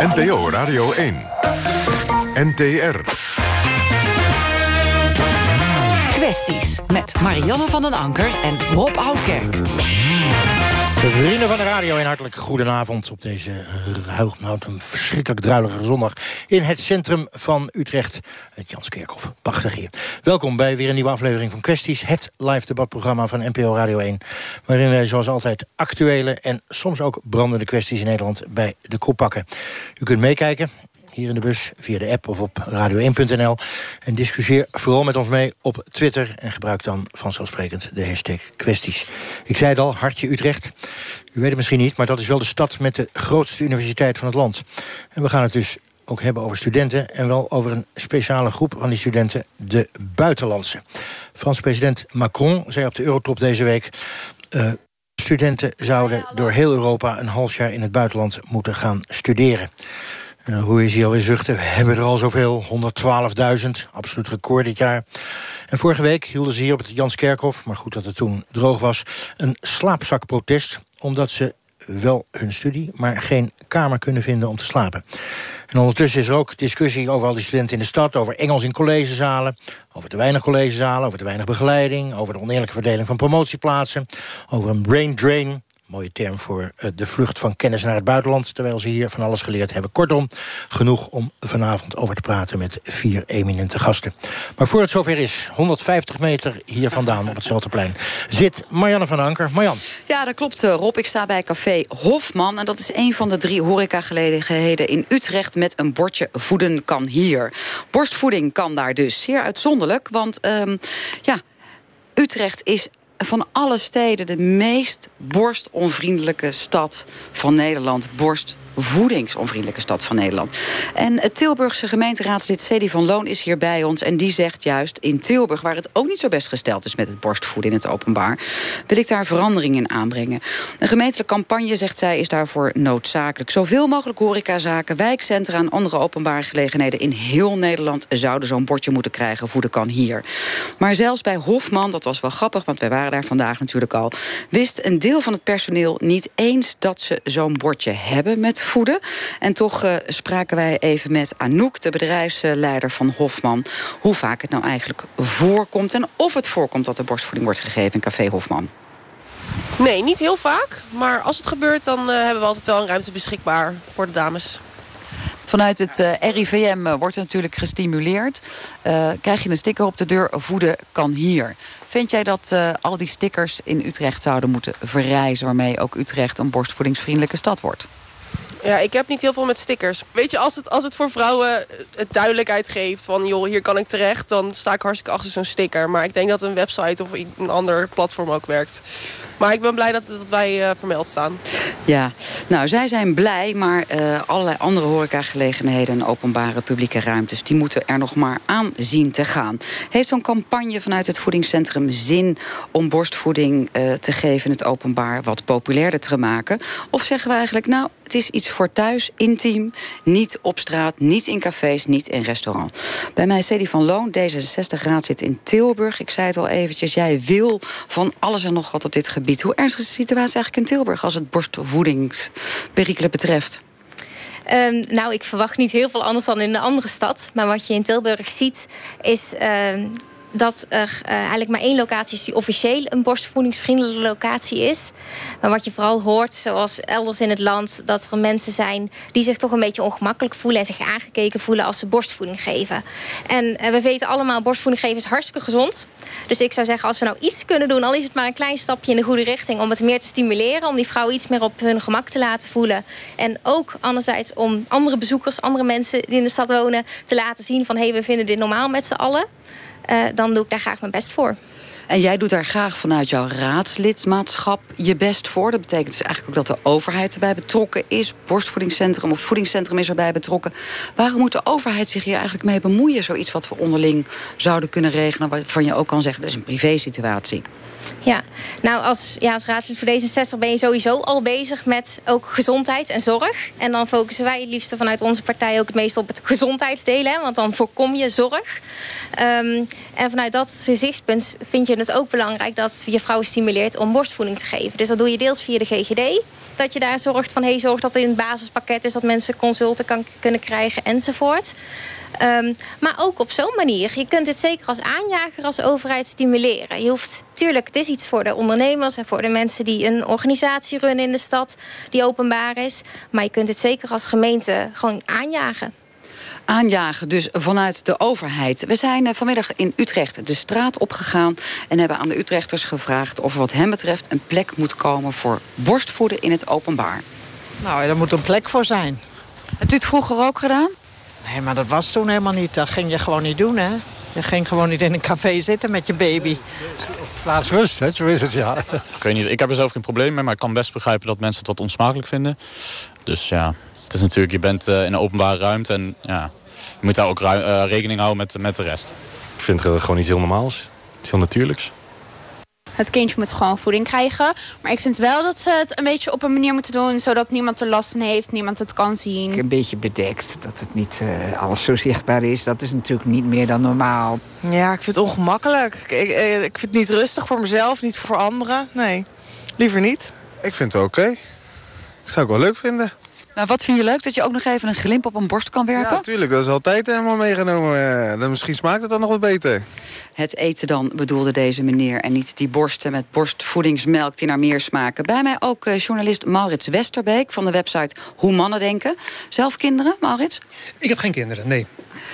NPO Radio 1. NTR. Kwesties met Marianne van den Anker en Rob Oudkerk. De vrienden van de radio, een hartelijk goedenavond op deze nou, een verschrikkelijk druilige zondag in het centrum van Utrecht, het Janskerkhof. Prachtig hier. Welkom bij weer een nieuwe aflevering van Kwesties, het live debatprogramma van NPO Radio 1, waarin wij zoals altijd actuele en soms ook brandende kwesties in Nederland bij de kop pakken. U kunt meekijken hier in de bus, via de app of op radio1.nl. En discussieer vooral met ons mee op Twitter... en gebruik dan vanzelfsprekend de hashtag kwesties. Ik zei het al, Hartje Utrecht. U weet het misschien niet, maar dat is wel de stad... met de grootste universiteit van het land. En we gaan het dus ook hebben over studenten... en wel over een speciale groep van die studenten, de buitenlandse. Frans president Macron zei op de Eurotop deze week... Uh, studenten zouden door heel Europa een half jaar in het buitenland moeten gaan studeren. Hoe is hij alweer zuchten? We hebben er al zoveel, 112.000, absoluut record dit jaar. En vorige week hielden ze hier op het Janskerkhof... maar goed dat het toen droog was, een slaapzakprotest... omdat ze wel hun studie, maar geen kamer kunnen vinden om te slapen. En ondertussen is er ook discussie over al die studenten in de stad... over Engels in collegezalen, over te weinig collegezalen... over te weinig begeleiding, over de oneerlijke verdeling van promotieplaatsen... over een brain drain mooie term voor uh, de vlucht van kennis naar het buitenland... terwijl ze hier van alles geleerd hebben. Kortom, genoeg om vanavond over te praten met vier eminente gasten. Maar voor het zover is, 150 meter hier vandaan op het Zelterplein... zit Marianne van Anker. Marjan. Ja, dat klopt, uh, Rob. Ik sta bij café Hofman. En dat is een van de drie horecagelegenheden in Utrecht... met een bordje voeden kan hier. Borstvoeding kan daar dus. Zeer uitzonderlijk, want um, ja, Utrecht is van alle steden de meest borstonvriendelijke stad van Nederland. Borst voedingsonvriendelijke stad van Nederland. En het Tilburgse gemeenteraadslid Cedi van Loon is hier bij ons... en die zegt juist in Tilburg, waar het ook niet zo best gesteld is... met het borstvoeden in het openbaar, wil ik daar verandering in aanbrengen. Een gemeentelijke campagne, zegt zij, is daarvoor noodzakelijk. Zoveel mogelijk horecazaken, wijkcentra en andere openbare gelegenheden... in heel Nederland zouden zo'n bordje moeten krijgen. Voeden kan hier. Maar zelfs bij Hofman, dat was wel grappig... want wij waren daar vandaag natuurlijk al... wist een deel van het personeel niet eens dat ze zo'n bordje hebben met voeden. En toch uh, spraken wij even met Anouk, de bedrijfsleider van Hofman... hoe vaak het nou eigenlijk voorkomt... en of het voorkomt dat er borstvoeding wordt gegeven in Café Hofman. Nee, niet heel vaak. Maar als het gebeurt, dan uh, hebben we altijd wel een ruimte beschikbaar voor de dames. Vanuit het uh, RIVM wordt natuurlijk gestimuleerd. Uh, krijg je een sticker op de deur, voeden kan hier. Vind jij dat al die stickers in Utrecht zouden moeten verrijzen... waarmee ook Utrecht een borstvoedingsvriendelijke stad wordt? Ja, ik heb niet heel veel met stickers. Weet je, als het, als het voor vrouwen het duidelijkheid geeft van... joh, hier kan ik terecht, dan sta ik hartstikke achter zo'n sticker. Maar ik denk dat een website of een ander platform ook werkt. Maar ik ben blij dat, dat wij uh, vermeld staan. Ja, nou, zij zijn blij, maar uh, allerlei andere horecagelegenheden... en openbare publieke ruimtes, die moeten er nog maar aan zien te gaan. Heeft zo'n campagne vanuit het voedingscentrum zin... om borstvoeding uh, te geven in het openbaar wat populairder te maken? Of zeggen we eigenlijk, nou, het is iets voor thuis, intiem, niet op straat... niet in cafés, niet in restaurant. Bij mij Cedi van Loon, D66-raad zit in Tilburg. Ik zei het al eventjes, jij wil van alles en nog wat op dit gebied hoe ernstig is de situatie eigenlijk in Tilburg... als het borstvoedingsperikelen betreft? Um, nou, ik verwacht niet heel veel anders dan in een andere stad. Maar wat je in Tilburg ziet, is... Uh, dat er uh, eigenlijk maar één locatie is die officieel een borstvoedingsvriendelijke locatie is. Maar wat je vooral hoort, zoals elders in het land, dat er mensen zijn die zich toch een beetje ongemakkelijk voelen en zich aangekeken voelen als ze borstvoeding geven. En uh, we weten allemaal, borstvoeding geven is hartstikke gezond. Dus ik zou zeggen, als we nou iets kunnen doen, al is het maar een klein stapje in de goede richting om het meer te stimuleren, om die vrouwen iets meer op hun gemak te laten voelen. En ook anderzijds om andere bezoekers, andere mensen die in de stad wonen, te laten zien van hé, hey, we vinden dit normaal met z'n allen. Uh, dan doe ik daar graag mijn best voor. En jij doet daar graag vanuit jouw raadslidmaatschap je best voor. Dat betekent dus eigenlijk ook dat de overheid erbij betrokken is. Borstvoedingscentrum of voedingscentrum is erbij betrokken. Waarom moet de overheid zich hier eigenlijk mee bemoeien? Zoiets wat we onderling zouden kunnen regelen... waarvan je ook kan zeggen, dat is een privé-situatie. Ja, nou als, ja, als raadslid voor D66 ben je sowieso al bezig met ook gezondheid en zorg. En dan focussen wij het liefst vanuit onze partij ook het meest op het gezondheidsdelen. Want dan voorkom je zorg. Um, en vanuit dat gezichtspunt vind je het ook belangrijk dat je vrouw stimuleert om borstvoeding te geven. Dus dat doe je deels via de GGD. Dat je daar zorgt van, hey, zorg dat er in het basispakket is... dat mensen consulten kan, kunnen krijgen enzovoort. Um, maar ook op zo'n manier. Je kunt dit zeker als aanjager, als overheid stimuleren. Je hoeft, tuurlijk, het is iets voor de ondernemers... en voor de mensen die een organisatie runnen in de stad... die openbaar is. Maar je kunt het zeker als gemeente gewoon aanjagen aanjagen, dus vanuit de overheid. We zijn eh, vanmiddag in Utrecht de straat opgegaan... en hebben aan de Utrechters gevraagd of er wat hen betreft... een plek moet komen voor borstvoeden in het openbaar. Nou, er moet een plek voor zijn. Hebt u het vroeger ook gedaan? Nee, maar dat was toen helemaal niet. Dat ging je gewoon niet doen, hè? Je ging gewoon niet in een café zitten met je baby. Plaats rust, hè? zo is het, ja. Ik weet niet, ik heb er zelf geen probleem mee... maar ik kan best begrijpen dat mensen het wat onsmakelijk vinden. Dus ja, het is natuurlijk, je bent uh, in een openbare ruimte... en ja, je moet daar ook uh, rekening houden met, met de rest. Ik vind het gewoon iets heel normaals. Iets heel natuurlijks. Het kindje moet gewoon voeding krijgen. Maar ik vind wel dat ze het een beetje op een manier moeten doen... zodat niemand er last van heeft, niemand het kan zien. Een beetje bedekt, dat het niet uh, alles zo zichtbaar is. Dat is natuurlijk niet meer dan normaal. Ja, ik vind het ongemakkelijk. Ik, ik, ik vind het niet rustig voor mezelf, niet voor anderen. Nee, liever niet. Ik vind het oké. Okay. Dat zou ik wel leuk vinden. Maar wat vind je leuk? Dat je ook nog even een glimp op een borst kan werpen? Ja, natuurlijk. Dat is altijd helemaal meegenomen. Dan misschien smaakt het dan nog wat beter. Het eten dan, bedoelde deze meneer. En niet die borsten met borstvoedingsmelk die naar meer smaken. Bij mij ook uh, journalist Maurits Westerbeek van de website Hoe Mannen Denken. Zelf kinderen, Maurits? Ik heb geen kinderen, nee.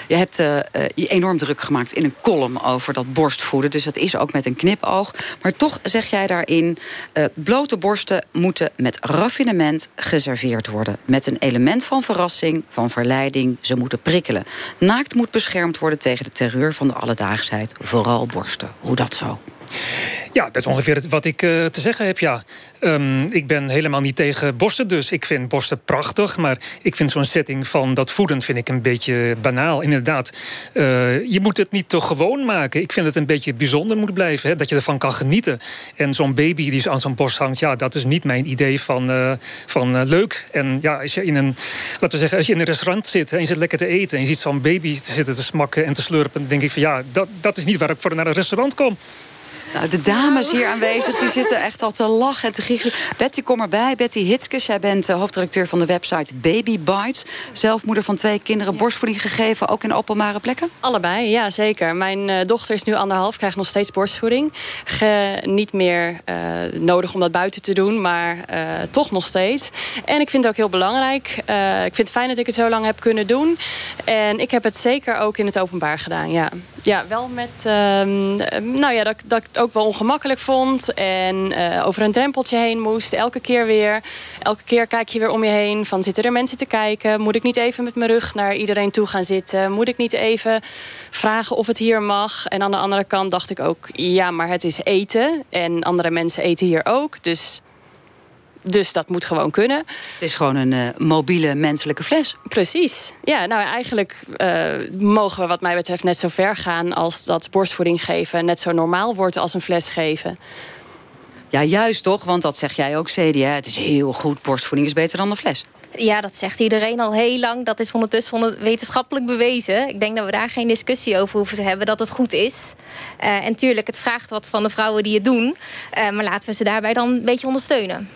Je hebt uh, je enorm druk gemaakt in een column over dat borstvoeden. Dus dat is ook met een knipoog. Maar toch zeg jij daarin... Uh, blote borsten moeten met raffinement geserveerd worden. Met een element van verrassing, van verleiding. Ze moeten prikkelen. Naakt moet beschermd worden tegen de terreur van de alledaagsheid. Vooral borsten. Hoe dat zo? Ja, dat is ongeveer wat ik uh, te zeggen heb, ja. Um, ik ben helemaal niet tegen borsten, dus ik vind borsten prachtig. Maar ik vind zo'n setting van dat voeden vind ik een beetje banaal. Inderdaad, uh, je moet het niet te gewoon maken. Ik vind het een beetje bijzonder moet blijven, hè, dat je ervan kan genieten. En zo'n baby die aan zo'n borst hangt, ja, dat is niet mijn idee van, uh, van leuk. En ja, als je in een, laten we zeggen, als je in een restaurant zit en je zit lekker te eten... en je ziet zo'n baby te zitten te smakken en te slurpen... dan denk ik van ja, dat, dat is niet waar ik voor naar een restaurant kom. Nou, de dames hier aanwezig die zitten echt al te lachen en te giechelen. Betty, kom erbij. Betty Hitskes, jij bent uh, hoofdredacteur van de website Baby Bites. Zelfmoeder van twee kinderen, borstvoeding gegeven, ook in openbare plekken? Allebei, ja zeker. Mijn uh, dochter is nu anderhalf, krijgt nog steeds borstvoeding. Ge niet meer uh, nodig om dat buiten te doen, maar toch nog steeds. En ik vind het ook heel belangrijk. ik vind het fijn dat ik het zo lang heb kunnen doen. En ik heb het zeker ook in het openbaar gedaan, ja. Ja, wel met, ehm, nou ja, dat, dat ik het ook wel ongemakkelijk vond. En uh, over een drempeltje heen moest, elke keer weer. Elke keer kijk je weer om je heen van zitten er mensen te kijken? Moet ik niet even met mijn rug naar iedereen toe gaan zitten? Moet ik niet even vragen of het hier mag? En aan de andere kant dacht ik ook, ja, maar het is eten. En andere mensen eten hier ook, dus dus dat moet gewoon kunnen. Het is gewoon een uh, mobiele menselijke fles. Precies. Ja, nou eigenlijk uh, mogen we wat mij betreft net zo ver gaan... als dat borstvoeding geven net zo normaal wordt als een fles geven. Ja, juist toch, want dat zeg jij ook, Cedia. Het is heel goed, borstvoeding is beter dan een fles. Ja, dat zegt iedereen al heel lang. Dat is ondertussen wetenschappelijk bewezen. Ik denk dat we daar geen discussie over hoeven te hebben dat het goed is. Uh, en tuurlijk, het vraagt wat van de vrouwen die het doen. Uh, maar laten we ze daarbij dan een beetje ondersteunen.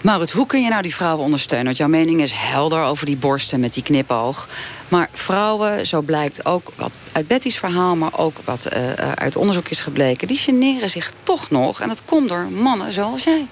Maurits, hoe kun je nou die vrouwen ondersteunen? Want jouw mening is helder over die borsten met die knipoog. Maar vrouwen, zo blijkt ook wat uit Betty's verhaal... maar ook wat uh, uit onderzoek is gebleken... die generen zich toch nog. En dat komt door mannen zoals jij.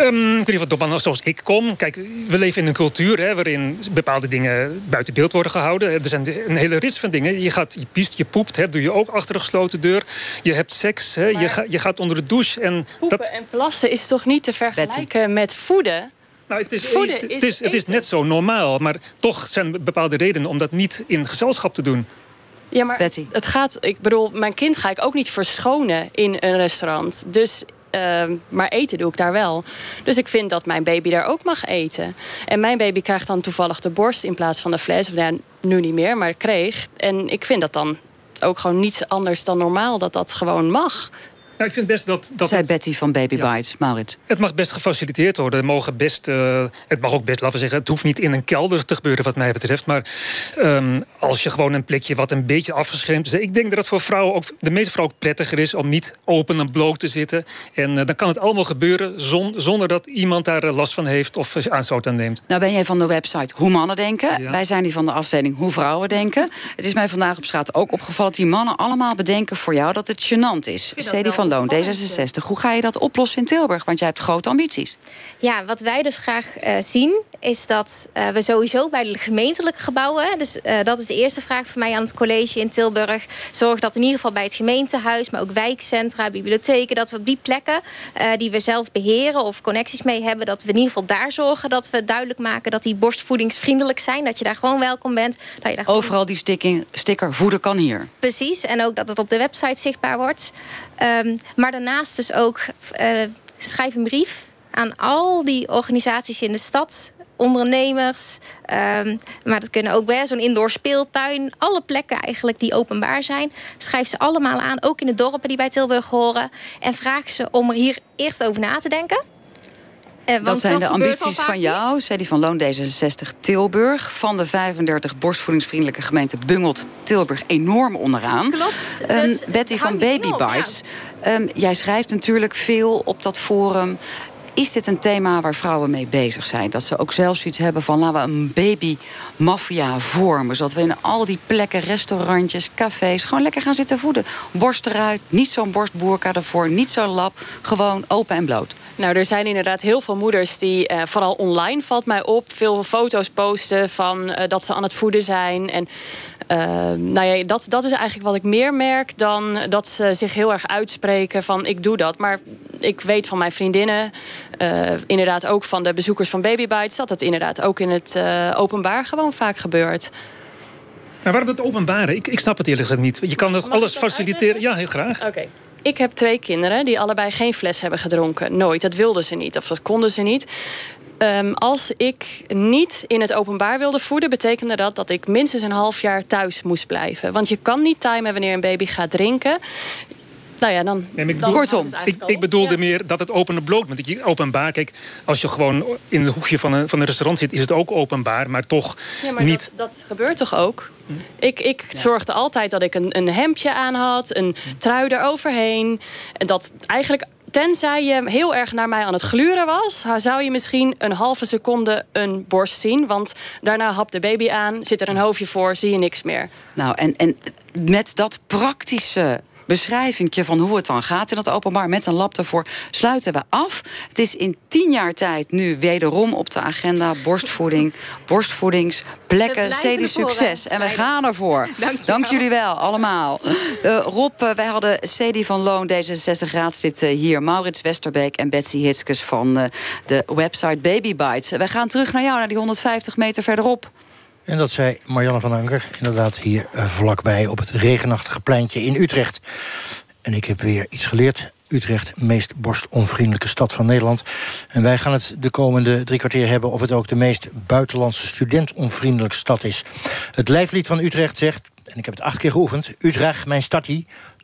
Um, ik weet niet wat mannen zoals ik kom. Kijk, we leven in een cultuur hè, waarin bepaalde dingen buiten beeld worden gehouden. Er zijn een hele rits van dingen. Je gaat, je piest, je poept, hè, doe je ook achter een gesloten deur. Je hebt seks, hè, je, ga, je gaat onder de douche. En poepen dat... en plassen is toch niet te vergelijken met voeden? Nou, het, is, het, is, het is net zo normaal, maar toch zijn er bepaalde redenen om dat niet in gezelschap te doen. Ja, maar Betty. het gaat. Ik bedoel, mijn kind ga ik ook niet verschonen in een restaurant. Dus uh, maar eten doe ik daar wel. Dus ik vind dat mijn baby daar ook mag eten. En mijn baby krijgt dan toevallig de borst in plaats van de fles. Ja, nu niet meer, maar kreeg. En ik vind dat dan ook gewoon niets anders dan normaal dat dat gewoon mag. Nou, ik vind best dat... dat Zei Betty van Baby Bites, Maurits. Het mag best gefaciliteerd worden. Het, mogen best, uh, het mag ook best, laten we zeggen... het hoeft niet in een kelder te gebeuren wat mij betreft. Maar um, als je gewoon een plekje wat een beetje afgeschermd is... ik denk dat het voor vrouwen ook, de meeste vrouwen ook prettiger is... om niet open en bloot te zitten. En uh, dan kan het allemaal gebeuren zon, zonder dat iemand daar last van heeft... of aanstoot aan neemt. Nou ben jij van de website Hoe Mannen Denken. Ja. Wij zijn die van de afdeling Hoe Vrouwen Denken. Het is mij vandaag op straat ook opgevallen... dat die mannen allemaal bedenken voor jou dat het gênant is. Cedi van Loon, D66. Hoe ga je dat oplossen in Tilburg? Want jij hebt grote ambities. Ja, wat wij dus graag uh, zien is dat uh, we sowieso bij de gemeentelijke gebouwen... dus uh, dat is de eerste vraag voor mij aan het college in Tilburg... zorg dat in ieder geval bij het gemeentehuis... maar ook wijkcentra, bibliotheken... dat we op die plekken die we zelf beheren of connecties mee hebben... dat we in ieder geval daar zorgen dat we duidelijk maken... dat die borstvoedingsvriendelijk zijn, dat je daar gewoon welkom bent. Dat je daar Overal die sticking, sticker voeden kan hier. Precies, en ook dat het op de website zichtbaar wordt. Um, maar daarnaast dus ook uh, schrijf een brief aan al die organisaties in de stad ondernemers. Um, maar dat kunnen ook zo'n indoor speeltuin. Alle plekken eigenlijk die openbaar zijn. Schrijf ze allemaal aan, ook in de dorpen die bij Tilburg horen. En vraag ze om er hier eerst over na te denken. Uh, dat zijn de ambities van jou, zei die van Loon D66 Tilburg. Van de 35 borstvoedingsvriendelijke gemeenten bungelt Tilburg enorm onderaan. Klopt. Um, dus Betty van Baby Bites. Ja. Um, jij schrijft natuurlijk veel op dat forum. Is dit een thema waar vrouwen mee bezig zijn? Dat ze ook zelfs iets hebben van laten we een baby-maffia vormen. Zodat we in al die plekken, restaurantjes, cafés... gewoon lekker gaan zitten voeden. Borst eruit, niet zo'n borstboerka ervoor, niet zo'n lap. Gewoon open en bloot. Nou, er zijn inderdaad heel veel moeders die, uh, vooral online valt mij op... veel foto's posten van uh, dat ze aan het voeden zijn. En uh, nou ja, dat, dat is eigenlijk wat ik meer merk... dan dat ze zich heel erg uitspreken van ik doe dat. Maar ik weet van mijn vriendinnen, inderdaad ook van de bezoekers van Baby Bites... dat het inderdaad ook in het openbaar gewoon vaak gebeurt. Nou, waarom het openbare? Ik, ik snap het eerlijk gezegd niet. Je kan dat alles faciliteren. Ja, heel graag. Oké. Okay. Ik heb twee kinderen die allebei geen fles hebben gedronken. Nooit. Dat wilden ze niet. Of dat konden ze niet. Um, als ik niet in het openbaar wilde voeden... betekende dat dat ik minstens een half jaar thuis moest blijven. Want je kan niet timen wanneer een baby gaat drinken. Nou ja, dan... Nee, ik dan kortom, ik, ik, bedoelde ja. meer dat het open bloot... Want je openbaar, kijk, als je gewoon in het hoekje van een, van een restaurant zit... is het ook openbaar, maar toch ja, maar niet... Dat, dat gebeurt toch ook? Hm? Ik, ik ja. zorgde altijd dat ik een, een hemdje aan had, een hm. trui eroverheen. En dat eigenlijk tenzij je heel erg naar mij aan het gluren was... zou je misschien een halve seconde een borst zien. Want daarna hapt de baby aan, zit er een hoofdje voor, zie je niks meer. Nou, en, en met dat praktische beschrijving van hoe het dan gaat in het openbaar... met een lab ervoor, sluiten we af. Het is in tien jaar tijd nu wederom op de agenda... borstvoeding, borstvoedingsplekken, CD Succes. En we gaan ervoor. Dank, Dank jullie wel, allemaal. Uh, Rob, uh, wij hadden CD van Loon, D66 raadslid uh, hier... Maurits Westerbeek en Betsy Hitskes van de website Baby Bites. Wij gaan terug naar jou, naar die 150 meter verderop. En dat zei Marianne van Anker, inderdaad hier vlakbij... op het regenachtige pleintje in Utrecht. En ik heb weer iets geleerd. Utrecht, meest borstonvriendelijke stad van Nederland. En wij gaan het de komende drie kwartier hebben... of het ook de meest buitenlandse studentonvriendelijke stad is. Het lijflied van Utrecht zegt, en ik heb het acht keer geoefend... Utrecht, mijn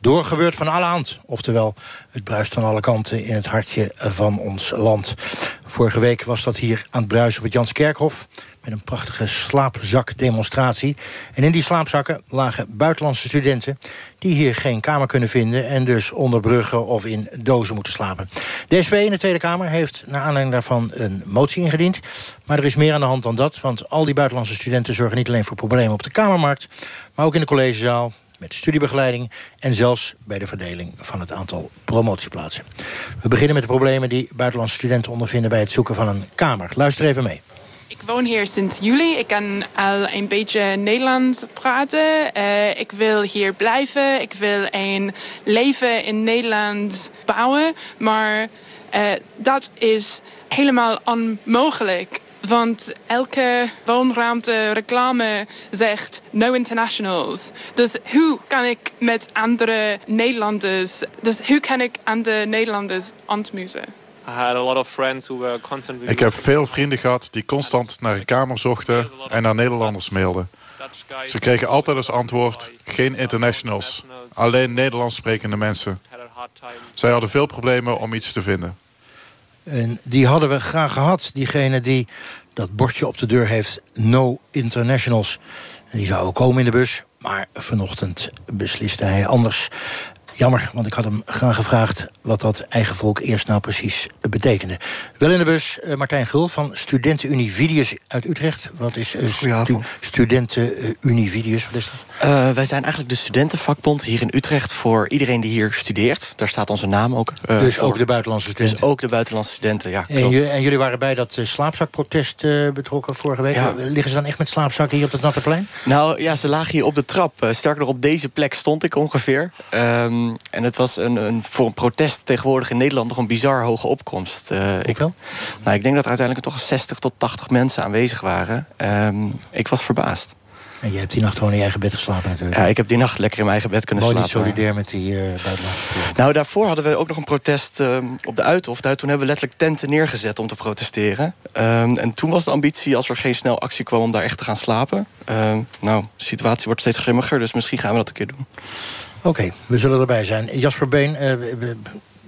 stadie, doorgebeurd van alle hand. Oftewel, het bruist van alle kanten in het hartje van ons land. Vorige week was dat hier aan het bruisen op het Janskerkhof met een prachtige slaapzakdemonstratie. En in die slaapzakken lagen buitenlandse studenten... die hier geen kamer kunnen vinden... en dus onder bruggen of in dozen moeten slapen. De SP in de Tweede Kamer heeft naar aanleiding daarvan een motie ingediend. Maar er is meer aan de hand dan dat... want al die buitenlandse studenten zorgen niet alleen voor problemen op de kamermarkt... maar ook in de collegezaal, met studiebegeleiding... en zelfs bij de verdeling van het aantal promotieplaatsen. We beginnen met de problemen die buitenlandse studenten ondervinden... bij het zoeken van een kamer. Luister even mee. Ik woon hier sinds juli. Ik kan al een beetje Nederlands praten. Uh, ik wil hier blijven. Ik wil een leven in Nederland bouwen. Maar uh, dat is helemaal onmogelijk. Want elke woonruimte reclame zegt no internationals. Dus hoe kan ik met andere Nederlanders... Dus hoe kan ik aan de Nederlanders ontmoeten? Ik heb veel vrienden gehad die constant naar een kamer zochten en naar Nederlanders mailden. Ze kregen altijd als antwoord geen internationals, alleen Nederlands sprekende mensen. Zij hadden veel problemen om iets te vinden. En die hadden we graag gehad. Diegene die dat bordje op de deur heeft, no internationals. Die zou ook komen in de bus, maar vanochtend besliste hij anders. Jammer, want ik had hem graag gevraagd wat dat eigen volk eerst nou precies betekende. Wel in de bus uh, Martijn Gul van Studentenunie Vidius uit Utrecht. Wat is uh, stu Studentenunie Vidius? Wat is dat? Uh, wij zijn eigenlijk de studentenvakbond hier in Utrecht voor iedereen die hier studeert. Daar staat onze naam ook. dus voor. ook de buitenlandse studenten? Dus ook de buitenlandse studenten, ja. En, jullie, en jullie waren bij dat slaapzakprotest betrokken vorige week. Ja. Liggen ze dan echt met slaapzakken hier op het natte plein? Nou ja, ze lagen hier op de trap. sterker nog, op deze plek stond ik ongeveer. Um, en het was een, een, voor een protest tegenwoordig in Nederland nog een bizar hoge opkomst. Uh, ik, wel? Nou, ik denk dat er uiteindelijk toch 60 tot 80 mensen aanwezig waren. Um, ik was verbaasd. En je hebt die nacht gewoon in je eigen bed geslapen natuurlijk. Ja, ik heb die nacht lekker in mijn eigen bed kunnen Mooi slapen. niet solidair met die uh, buitenlandse Nou, daarvoor hadden we ook nog een protest uh, op de Uithof. Daar, toen hebben we letterlijk tenten neergezet om te protesteren. Um, en toen was de ambitie, als er geen snel actie kwam... om daar echt te gaan slapen. Um, nou, de situatie wordt steeds grimmiger, dus misschien gaan we dat een keer doen. Oké, we zullen erbij zijn. Jasper Been, uh,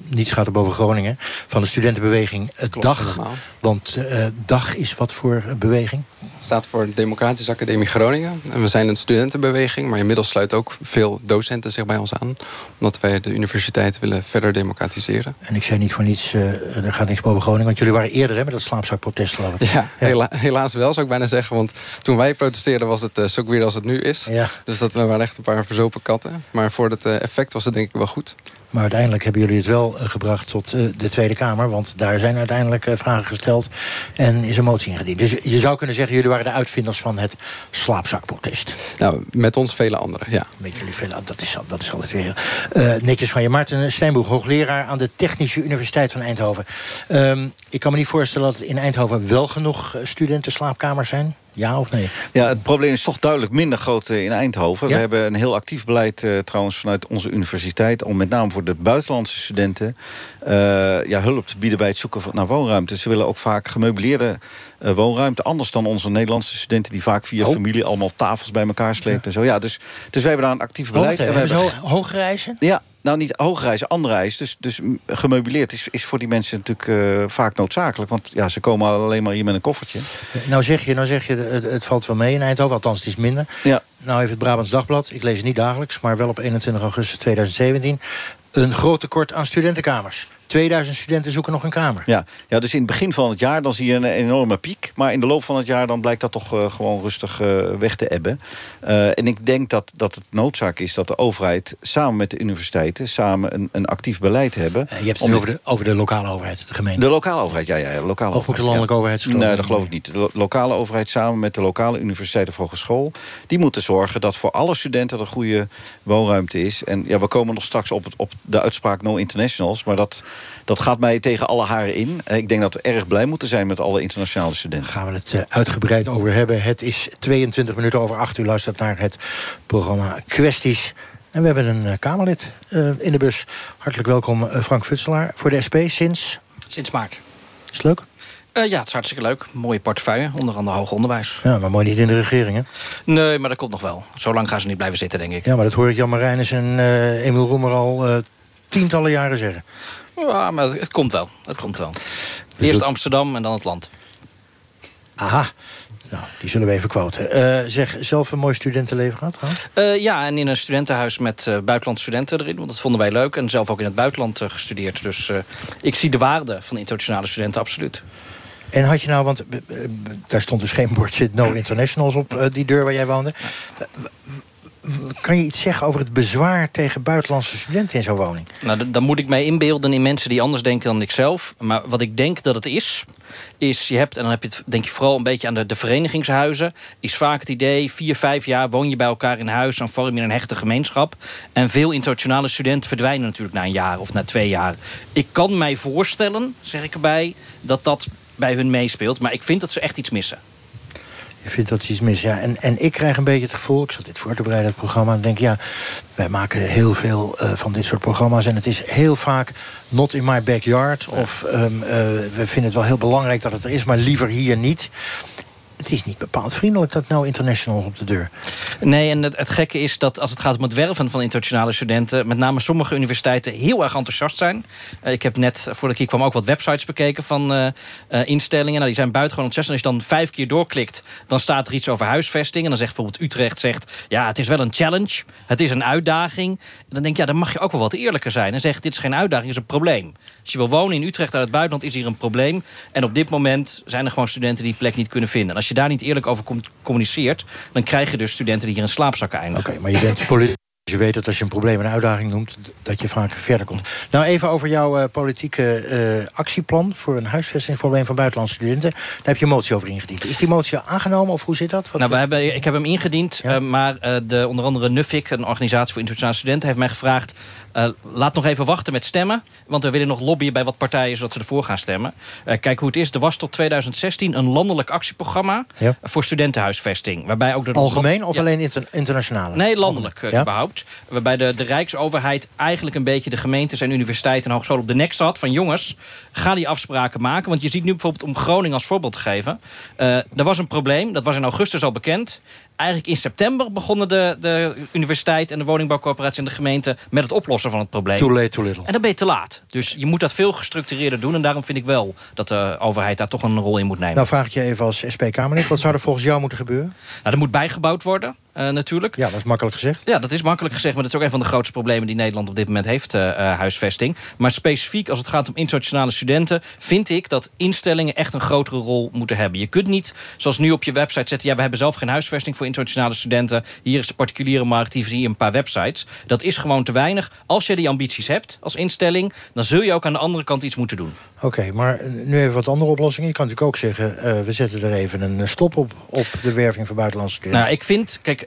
niets gaat er boven Groningen... van de studentenbeweging Klopt, DAG. Helemaal. Want uh, DAG is wat voor beweging? Het staat voor Democratische Academie Groningen. En we zijn een studentenbeweging, maar inmiddels sluiten ook veel docenten zich bij ons aan. Omdat wij de universiteit willen verder democratiseren. En ik zei niet voor niets, uh, er gaat niks boven Groningen. Want jullie waren eerder hè, met dat slaapzakprotest, geloof ik. Ja, ja. Hela helaas wel, zou ik bijna zeggen. Want toen wij protesteerden was het uh, zo weer als het nu is. Ja. Dus dat we waren echt een paar verzopen katten. Maar voor het effect was het denk ik wel goed. Maar uiteindelijk hebben jullie het wel gebracht tot de Tweede Kamer. Want daar zijn uiteindelijk vragen gesteld en is een motie ingediend. Dus je zou kunnen zeggen, jullie waren de uitvinders van het slaapzakprotest. Nou, met ons vele anderen, ja. Met jullie vele dat is, dat is altijd weer uh, netjes van je. Maarten Steenboeg, hoogleraar aan de Technische Universiteit van Eindhoven. Um, ik kan me niet voorstellen dat in Eindhoven wel genoeg studentenslaapkamers zijn. Ja of nee? Ja, het probleem is toch duidelijk minder groot in Eindhoven. Ja? We hebben een heel actief beleid uh, trouwens vanuit onze universiteit... om met name voor de buitenlandse studenten uh, ja, hulp te bieden bij het zoeken naar woonruimte. Ze willen ook vaak gemeubileerde uh, woonruimte. Anders dan onze Nederlandse studenten die vaak via oh. familie... allemaal tafels bij elkaar slepen ja. en zo. Ja, dus, dus wij hebben daar een actief beleid. Oh, en we hebben zo hoge reizen? Ja, nou, niet hoogreis, andere reis. Dus, dus gemeubileerd is, is voor die mensen natuurlijk uh, vaak noodzakelijk. Want ja, ze komen alleen maar hier met een koffertje. Nou zeg je, nou zeg je het, het valt wel mee in Eindhoven. Althans, het is minder. Ja. Nou heeft het Brabants Dagblad, ik lees het niet dagelijks... maar wel op 21 augustus 2017... een groot tekort aan studentenkamers. 2000 studenten zoeken nog een kamer. Ja, ja, dus in het begin van het jaar dan zie je een enorme piek. Maar in de loop van het jaar dan blijkt dat toch uh, gewoon rustig uh, weg te ebben. Uh, en ik denk dat, dat het noodzaak is dat de overheid samen met de universiteiten... samen een, een actief beleid hebben. je hebt het over de, over de lokale overheid, de gemeente. De lokale overheid, ja. ja, ja de lokale of moet de landelijke ja. overheid Nee, dat geloof ik niet. De lo lokale overheid samen met de lokale universiteiten of hogeschool... die moeten zorgen dat voor alle studenten er goede woonruimte is. En ja, we komen nog straks op, het, op de uitspraak No Internationals... maar dat... Dat gaat mij tegen alle haren in. Ik denk dat we erg blij moeten zijn met alle internationale studenten. Daar gaan we het uh, uitgebreid over hebben. Het is 22 minuten over 8 uur. Luistert naar het programma Kwesties. En we hebben een uh, Kamerlid in de bus. Hartelijk welkom, Frank Futselaar. Voor de SP sinds? Sinds maart. Is het leuk? Uh, ja, het is hartstikke leuk. Mooie portefeuille, onder andere hoger onderwijs. Ja, maar mooi niet in de regering, hè? Nee, maar dat komt nog wel. Zo lang gaan ze niet blijven zitten, denk ik. Ja, maar dat hoor ik Jan Marijnis en uh, Emiel Roemer al uh, tientallen jaren zeggen. Ja, maar het komt wel. Het komt wel. Eerst Amsterdam en dan het land. Aha. Nou, die zullen we even quoten. Uh, zeg, zelf een mooi studentenleven gehad trouwens? Uh, ja, en in een studentenhuis met uh, buitenlandse studenten erin. Want dat vonden wij leuk. En zelf ook in het buitenland gestudeerd. Dus ik zie de waarde van internationale studenten absoluut. En had je nou, want daar stond dus geen bordje No Internationals op die deur waar jij woonde. Kan je iets zeggen over het bezwaar tegen buitenlandse studenten in zo'n woning? Nou, dan moet ik mij inbeelden in mensen die anders denken dan ik zelf. Maar wat ik denk dat het is, is je hebt, en dan heb je het denk je vooral een beetje aan de, de verenigingshuizen, is vaak het idee, vier, vijf jaar woon je bij elkaar in huis, dan vorm je een hechte gemeenschap. En veel internationale studenten verdwijnen natuurlijk na een jaar of na twee jaar. Ik kan mij voorstellen, zeg ik erbij, dat dat bij hun meespeelt. Maar ik vind dat ze echt iets missen. Je vindt dat iets mis, ja. En, en ik krijg een beetje het gevoel, ik zat dit voor te bereiden, het programma... en denk, ja, wij maken heel veel uh, van dit soort programma's... en het is heel vaak not in my backyard. Of um, uh, we vinden het wel heel belangrijk dat het er is, maar liever hier niet het is niet bepaald vriendelijk, dat nou international op de deur. Nee, en het, gekke is dat als het gaat om het werven van internationale studenten... met name sommige universiteiten heel erg enthousiast zijn. Uh, ik heb net, voordat ik hier kwam, ook wat websites bekeken van uh, instellingen. Nou, die zijn buitengewoon. En als je dan vijf keer doorklikt, dan staat er iets over huisvesting. En dan zegt bijvoorbeeld Utrecht, zegt, ja, het is wel een challenge. Het is een uitdaging. Dan denk ik, ja, dan mag je ook wel wat eerlijker zijn. En zeggen, dit is geen uitdaging, het is een probleem. Als je wil wonen in Utrecht uit het buitenland, is hier een probleem. En op dit moment zijn er gewoon studenten die plek niet kunnen vinden. En als je daar niet eerlijk over communiceert... dan krijg je dus studenten die hier in slaapzakken eindigen. Oké, maar je bent politiek. Je weet dat als je een probleem een uitdaging noemt... dat je vaak verder komt. Nou, even over jouw uh, politieke uh, actieplan... voor een huisvestingsprobleem van buitenlandse studenten. Daar heb je een motie over ingediend. Is die motie aangenomen of hoe zit dat? Wat nou, we hebben, ik heb hem ingediend. Ja. Uh, maar de, onder andere NUFIC, een organisatie voor internationale studenten... heeft mij gevraagd... Uh, laat nog even wachten met stemmen. Want we willen nog lobbyen bij wat partijen zodat ze ervoor gaan stemmen. Uh, kijk hoe het is. Er was tot 2016 een landelijk actieprogramma ja. voor studentenhuisvesting. Waarbij ook de Algemeen of ja. alleen inter internationale? Nee, landelijk uh, überhaupt. Waarbij de, de Rijksoverheid eigenlijk een beetje de gemeentes en universiteiten en hogescholen op de nek zat. Van jongens, ga die afspraken maken. Want je ziet nu bijvoorbeeld om Groningen als voorbeeld te geven. er was een probleem, dat was in augustus al bekend eigenlijk in september begonnen de, de universiteit... en de woningbouwcorporatie en de gemeente... met het oplossen van het probleem. Too late, too little. En dan ben je te laat. Dus je moet dat veel gestructureerder doen. En daarom vind ik wel dat de overheid daar toch een rol in moet nemen. Nou vraag ik je even als SP-Kamerlid. Wat zou er volgens jou moeten gebeuren? Nou, er moet bijgebouwd worden. Uh, natuurlijk. Ja, dat is makkelijk gezegd. Ja, dat is makkelijk gezegd. Maar dat is ook een van de grootste problemen die Nederland op dit moment heeft, uh, uh, huisvesting. Maar specifiek als het gaat om internationale studenten... vind ik dat instellingen echt een grotere rol moeten hebben. Je kunt niet, zoals nu op je website zetten... ja, we hebben zelf geen huisvesting voor internationale studenten. Hier is de particuliere markt, hier zie je een paar websites. Dat is gewoon te weinig. Als je die ambities hebt als instelling... dan zul je ook aan de andere kant iets moeten doen. Oké, okay, maar nu even wat andere oplossingen. Je kan natuurlijk ook zeggen... we zetten er even een stop op, op de werving van buitenlandse studenten. Nou, ik vind... Kijk,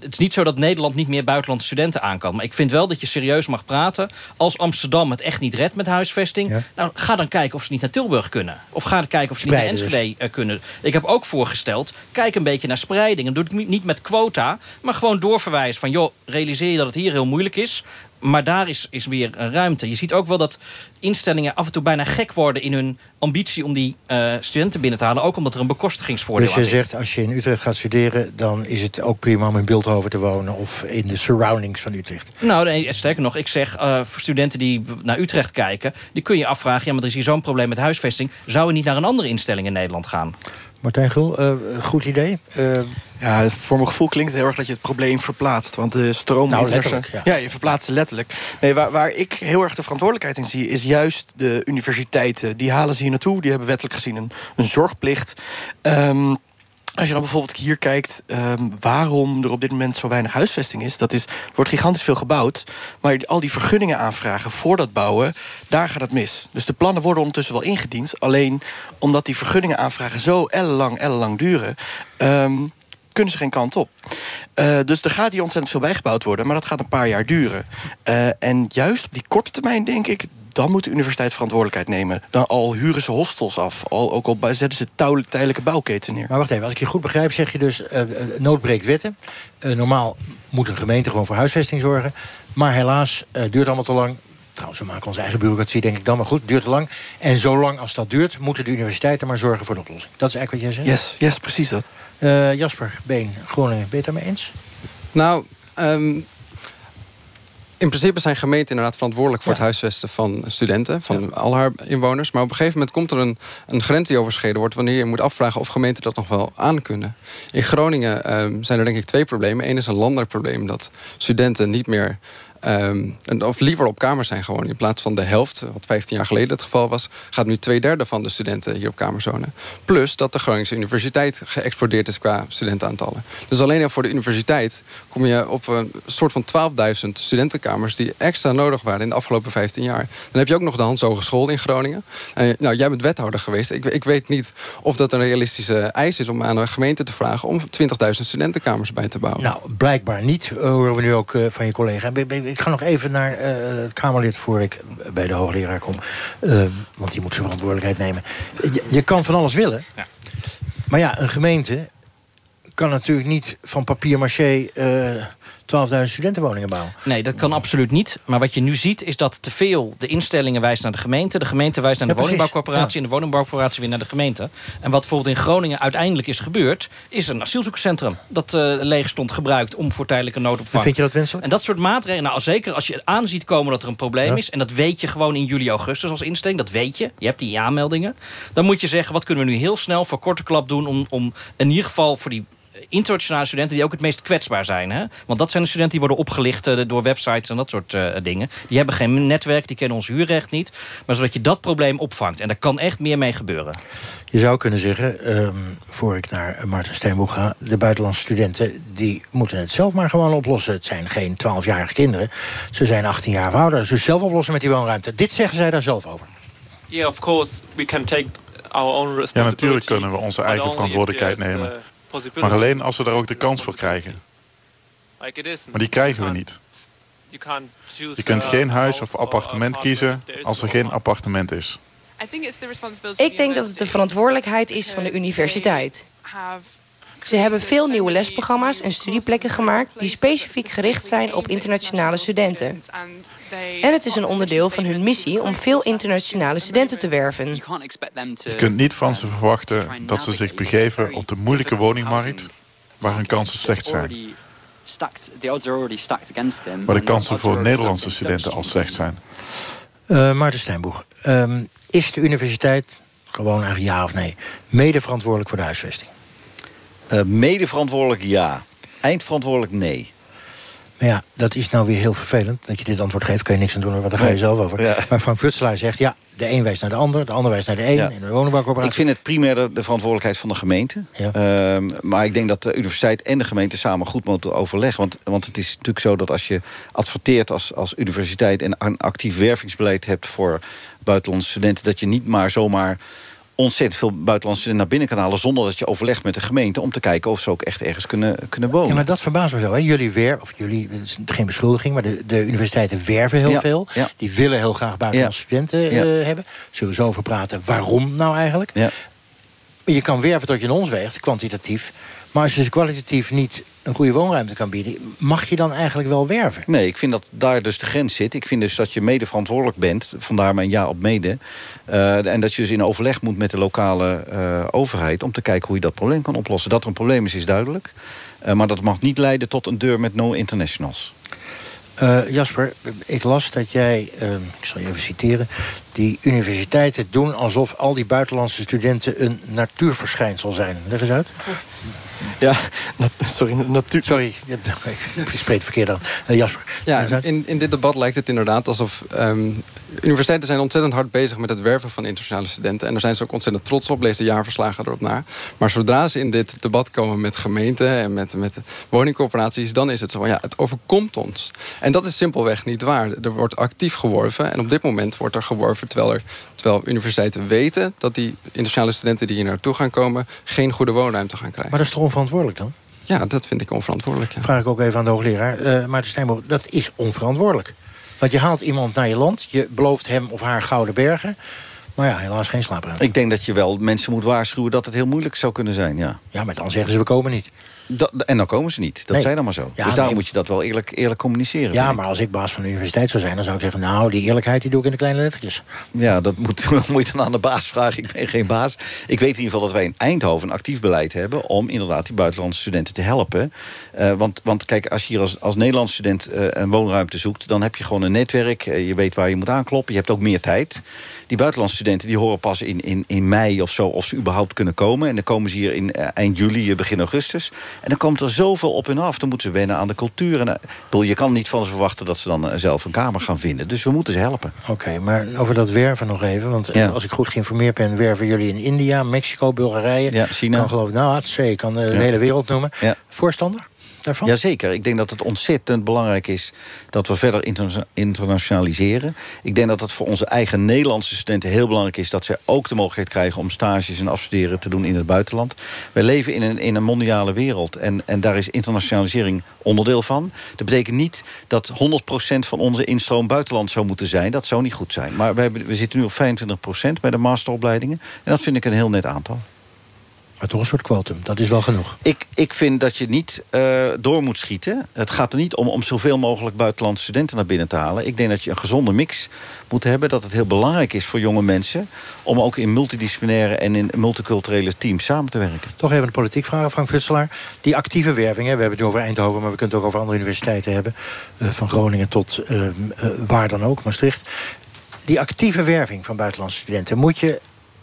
het is niet zo dat Nederland niet meer buitenlandse studenten aan kan. Maar ik vind wel dat je serieus mag praten. Als Amsterdam het echt niet redt met huisvesting... Ja. Nou, ga dan kijken of ze niet naar Tilburg kunnen. Of ga dan kijken of ze niet naar Enschede dus. kunnen. Ik heb ook voorgesteld, kijk een beetje naar spreiding. En doe het niet met quota, maar gewoon doorverwijzen van... joh, realiseer je dat het hier heel moeilijk is maar daar is, is weer ruimte. Je ziet ook wel dat instellingen af en toe bijna gek worden... in hun ambitie om die uh, studenten binnen te halen. Ook omdat er een bekostigingsvoordeel is. Dus je zegt, als je in Utrecht gaat studeren... dan is het ook prima om in Beeldhoven te wonen... of in de surroundings van Utrecht. Nou, nee, sterker nog, ik zeg uh, voor studenten die naar Utrecht kijken... die kun je afvragen, ja, maar er is hier zo'n probleem met huisvesting... zou je niet naar een andere instelling in Nederland gaan? Martijn Gul, uh, goed idee. Uh... Ja, voor mijn gevoel klinkt het heel erg dat je het probleem verplaatst. Want de stroom... Nou, letterlijk, ja. ja. je verplaatst het letterlijk. Nee, waar, waar ik heel erg de verantwoordelijkheid in zie... is juist de universiteiten. Die halen ze hier naartoe. Die hebben wettelijk gezien een, een zorgplicht. Um, als je dan bijvoorbeeld hier kijkt um, waarom er op dit moment zo weinig huisvesting is... dat is, er wordt gigantisch veel gebouwd... maar al die vergunningen aanvragen voor dat bouwen, daar gaat het mis. Dus de plannen worden ondertussen wel ingediend... alleen omdat die vergunningen aanvragen zo ellenlang, ellenlang duren... Um, kunnen ze geen kant op. Uh, dus er gaat hier ontzettend veel bijgebouwd worden... maar dat gaat een paar jaar duren. Uh, en juist op die korte termijn, denk ik dan moet de universiteit verantwoordelijkheid nemen. Dan al huren ze hostels af. Al, ook al zetten ze tijdelijke bouwketen neer. Maar wacht even, als ik je goed begrijp, zeg je dus... Uh, nood breekt wetten. Uh, normaal moet een gemeente gewoon voor huisvesting zorgen. Maar helaas, uh, duurt allemaal te lang. Trouwens, we maken onze eigen bureaucratie, denk ik dan. Maar goed, duurt te lang. En zolang als dat duurt, moeten de universiteiten maar zorgen voor de oplossing. Dat is eigenlijk wat jij zegt? Yes, yes precies dat. Jasper Been, Groningen, ben je het daarmee eens? Nou... Um in principe zijn gemeenten inderdaad verantwoordelijk voor het huisvesten van studenten, van ja. al haar inwoners. Maar op een gegeven moment komt er een, een grens die overschreden wordt wanneer je moet afvragen of gemeenten dat nog wel aankunnen. In Groningen uh, zijn er denk ik twee problemen. Eén is een landelijk probleem dat studenten niet meer Um, of liever op kamers zijn gewoon. In plaats van de helft, wat 15 jaar geleden het geval was... gaat nu twee derde van de studenten hier op kamers wonen. Plus dat de Groningse Universiteit geëxplodeerd is qua studentenaantallen. Dus alleen al voor de universiteit kom je op een soort van 12.000 studentenkamers... die extra nodig waren in de afgelopen 15 jaar. Dan heb je ook nog de Hans Hogeschool in Groningen. En, nou, jij bent wethouder geweest. Ik, ik, weet niet of dat een realistische eis is om aan een gemeente te vragen... om 20.000 studentenkamers bij te bouwen. Nou, blijkbaar niet, horen we nu ook uh, van je collega ik ga nog even naar uh, het Kamerlid voor ik bij de hoogleraar kom. Uh, want die moet zijn verantwoordelijkheid nemen. Je, je kan van alles willen. Ja. Maar ja, een gemeente kan natuurlijk niet van papier-maché... Uh, 12.000 studentenwoningen bouwen. Nee, dat kan absoluut niet. Maar wat je nu ziet is dat te veel de instellingen wijst naar de gemeente. De gemeente wijst naar de Ja, woningbouwcorporatie... Ja. en de woningbouwcorporatie weer naar de gemeente. En wat bijvoorbeeld in Groningen uiteindelijk is gebeurd... is een asielzoekerscentrum dat eh, leeg stond gebruikt... om voor tijdelijke noodopvang. En vind je dat wenselijk? En dat soort maatregelen, nou zeker als je aanziet komen dat er een probleem Ja. is... en dat weet je gewoon in juli, augustus als instelling, dat weet je. Je hebt die aanmeldingen. Dan moet je zeggen, wat kunnen we nu heel snel voor korte klap doen... om, om in ieder geval voor die internationale studenten die ook het meest kwetsbaar zijn. Hè? Want dat zijn de studenten die worden opgelicht eh, door websites en dat soort eh, dingen. Die hebben geen netwerk, die kennen ons huurrecht niet. Maar zodat je dat probleem opvangt. En daar kan echt meer mee gebeuren. Je zou kunnen zeggen, ehm, voor ik naar Maarten Steenboek ga... de buitenlandse studenten die moeten het zelf maar gewoon oplossen. Het zijn geen 12-jarige kinderen. Ze zijn 18 jaar of ouder. Ze zelf oplossen met die woonruimte. Dit zeggen zij daar zelf over. Yeah, of course, we can take our own Ja, responsibility. natuurlijk kunnen we onze eigen verantwoordelijkheid nemen. Maar alleen als we daar ook de kans voor krijgen. Maar die krijgen we niet. Je kunt geen huis of appartement kiezen als er geen appartement is. Ik denk dat het de verantwoordelijkheid is van de universiteit. Ze hebben veel nieuwe lesprogramma's en studieplekken gemaakt die specifiek gericht zijn op internationale studenten. En het is een onderdeel van hun missie om veel internationale studenten te werven. Je kunt niet van ze verwachten dat ze zich begeven op de moeilijke woningmarkt... waar hun kansen slecht zijn. Waar de kansen voor Nederlandse studenten al slecht zijn. Eh Maarten Steenboeg, ehm, is de universiteit, gewoon eigenlijk ja of nee... mede verantwoordelijk voor de huisvesting? Eh, mede verantwoordelijk ja. Eindverantwoordelijk nee. Maar ja, dat is nou weer heel vervelend. Dat je dit antwoord geeft, kun je niks aan doen, want daar ga je zelf over. Ja. Maar Frank Futselaar zegt, ja, de een wijst naar de ander... de ander wijst naar de een, Ja. in de woningbouwcorporatie. Ik vind het primair de, de verantwoordelijkheid van de gemeente. Ehm, maar ik denk dat de universiteit en de gemeente samen goed moeten overleggen. Want, want het is natuurlijk zo dat als je adverteert als, als universiteit... en een actief wervingsbeleid hebt voor buitenlandse studenten... dat je niet maar zomaar ontzettend veel buitenlandse naar binnen kan halen... zonder dat je overlegt met de gemeente om te kijken of ze ook echt ergens kunnen, kunnen wonen. Ja, maar dat verbaast me zo. Hè? Jullie weer, of jullie, dat is geen beschuldiging... maar de, de universiteiten werven heel Ja, veel. ja. Die willen heel graag buitenlandse studenten eh, hebben. Zullen we zo over praten waarom nou eigenlijk? Ja. Je kan werven tot je in ons weegt, kwantitatief. Maar als je ze kwalitatief niet een goede woonruimte kan bieden... mag je dan eigenlijk wel werven? Nee, ik vind dat daar dus de grens zit. Ik vind dus dat je mede verantwoordelijk bent. Vandaar mijn ja op mede. Eh, en dat je dus in overleg moet met de lokale eh, overheid... om te kijken hoe je dat probleem kan oplossen. Dat er een probleem is, is duidelijk. Eh, maar dat mag niet leiden tot een deur met no internationals. Eh, Jasper, ik las dat jij, eh, ik zal je even citeren... die universiteiten doen alsof al die buitenlandse studenten... een natuurverschijnsel zijn. Leg eens uit. Ja, sorry, natuur... Sorry, ik spreek het verkeerd aan. Eh, Jasper. Ja, in, in dit debat lijkt het inderdaad alsof... ehm, universiteiten zijn ontzettend hard bezig met het werven van internationale studenten. En daar zijn ze ook ontzettend trots op. Lees de jaarverslagen erop na. Maar zodra ze in dit debat komen met gemeenten en met, met woningcorporaties... dan is het zo van, ja, het overkomt ons. En dat is simpelweg niet waar. Er wordt actief geworven. En op dit moment wordt er geworven terwijl, er, terwijl universiteiten weten... dat die internationale studenten die hier naartoe gaan komen... geen goede woonruimte gaan krijgen. Maar dat is toch onverantwoordelijk dan? Ja, dat vind ik onverantwoordelijk. Ja. Vraag ik ook even aan de hoogleraar. Eh Maarten Steenboog, dat is onverantwoordelijk. Want je haalt iemand naar je land, je belooft hem of haar gouden bergen... maar ja, helaas geen slaapruimte. Ik denk dat je wel mensen moet waarschuwen dat het heel moeilijk zou kunnen zijn. Ja, ja maar dan zeggen ze we komen niet. Dat, en dan komen ze niet. Dat Nee. zijn maar zo. Ja, dus daarom nee. moet je dat wel eerlijk, eerlijk communiceren. Ja, maar als ik baas van de universiteit zou zijn... dan zou ik zeggen, nou, die eerlijkheid die doe ik in de kleine lettertjes. Ja, dat moet, moet je dan aan de baas vragen. Ik ben geen baas. Ik weet in ieder geval dat wij in Eindhoven een actief beleid hebben... om inderdaad die buitenlandse studenten te helpen. Eh, want, want kijk, als je hier als, als Nederlandse student eh, een woonruimte zoekt... dan heb je gewoon een netwerk. eh, je weet waar je moet aankloppen. Je hebt ook meer tijd. Die buitenlandse studenten die horen pas in, in, in mei of zo... of ze überhaupt kunnen komen. En dan komen ze hier in eind juli, begin augustus. En dan komt er zoveel op en af. Dan moeten ze wennen aan de cultuur. En, eh, bedoel, je kan niet van ze verwachten dat ze dan eh, zelf een kamer gaan vinden. Dus we moeten ze helpen. Oké, maar over dat werven nog even. Want eh, Ja. als ik goed geïnformeerd ben... werven jullie in India, Mexico, Bulgarije... Ja, China. kan geloof ik, nou, het zee, kan de, Ja. hele wereld noemen. Voorstander daarvan? Jazeker. Ik denk dat het ontzettend belangrijk is dat we verder interna- internationaliseren. Ik denk dat het voor onze eigen Nederlandse studenten heel belangrijk is... dat zij ook de mogelijkheid krijgen om stages en afstuderen te doen in het buitenland. Wij leven in een, in een mondiale wereld en, en daar is internationalisering onderdeel van. Dat betekent niet dat 100% van onze instroom buitenland zou moeten zijn. Dat zou niet goed zijn. Maar we zitten nu op 25% bij de masteropleidingen. En dat vind ik een heel net aantal. Maar toch een soort quotum, dat is wel genoeg. Ik, ik vind dat je niet uh, door moet schieten. Het gaat er niet om om zoveel mogelijk buitenlandse studenten naar binnen te halen. Ik denk dat je een gezonde mix moet hebben. Dat het heel belangrijk is voor jonge mensen... om ook in multidisciplinaire en in multiculturele teams samen te werken. Toch even een politiek vraag, Frank Futselaar. Die actieve wervingen, we hebben het nu over Eindhoven... maar we kunnen het ook over andere universiteiten hebben. Uh, van Groningen tot uh, waar dan ook, Maastricht. Die actieve werving van buitenlandse studenten... moet je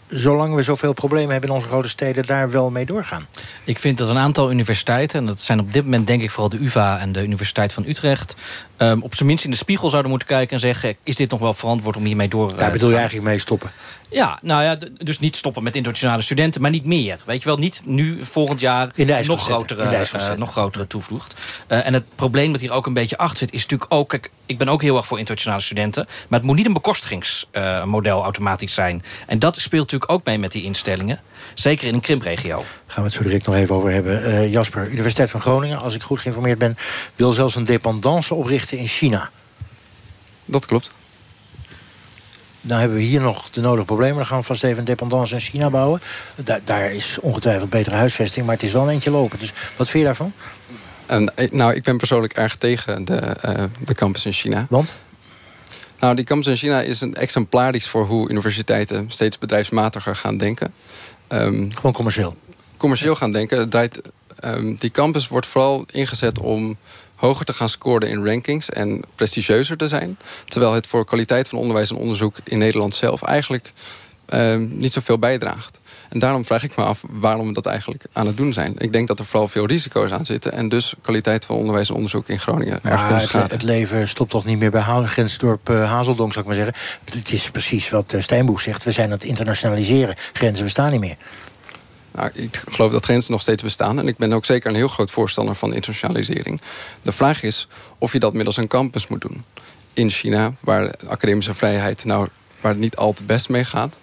zolang we zoveel problemen hebben in onze grote steden... daar wel mee doorgaan? Ik vind dat een aantal universiteiten... en dat zijn op dit moment denk ik vooral de UvA en de Universiteit van Utrecht... Um, op zijn minst in de spiegel zouden moeten kijken en zeggen... is dit nog wel verantwoord om hiermee door Daar bedoel je eigenlijk mee stoppen? Ja, nou ja, dus niet stoppen met internationale studenten, maar niet meer. Weet je wel, niet nu volgend jaar nog grotere, uh, nog grotere toevloegt. Uh, en het probleem dat hier ook een beetje achter zit, is natuurlijk ook... Kijk, ik ben ook heel erg voor internationale studenten... maar het moet niet een bekostigingsmodel uh, automatisch zijn. En dat speelt natuurlijk ook mee met die instellingen. Zeker in een krimpregio. Gaan we het zo direct nog even over hebben. Uh, Jasper, Universiteit van Groningen, als ik goed geïnformeerd ben... wil zelfs een dependance oprichten in China. Dat klopt. Dan hebben we hier nog de nodige problemen. Dan gaan we vast even een dependance in China bouwen. Da daar is ongetwijfeld betere huisvesting, maar het is wel een eentje lopen. Dus wat vind je daarvan? En, nou, ik ben persoonlijk erg tegen de, uh, de campus in China. Want? Nou, die campus in China is een exemplarisch voor hoe universiteiten steeds bedrijfsmatiger gaan denken. Um, Gewoon commercieel? Commercieel gaan denken. Draait, um, die campus wordt vooral ingezet om hoger te gaan scoren in rankings en prestigieuzer te zijn. Terwijl het voor kwaliteit van onderwijs en onderzoek in Nederland zelf eigenlijk um, niet zoveel bijdraagt. En daarom vraag ik me af waarom we dat eigenlijk aan het doen zijn. Ik denk dat er vooral veel risico's aan zitten... en dus kwaliteit van onderwijs en onderzoek in Groningen erg het, het, leven stopt toch niet meer bij Grensdorp uh, Hazeldonk, zou ik maar zeggen. Het is precies wat uh, zegt. We zijn aan het internationaliseren. Grenzen bestaan niet meer. Nou, ik geloof dat grenzen nog steeds bestaan. En ik ben ook zeker een heel groot voorstander van internationalisering. De vraag is of je dat middels een campus moet doen. In China, waar academische vrijheid nou, waar het niet al te best mee gaat.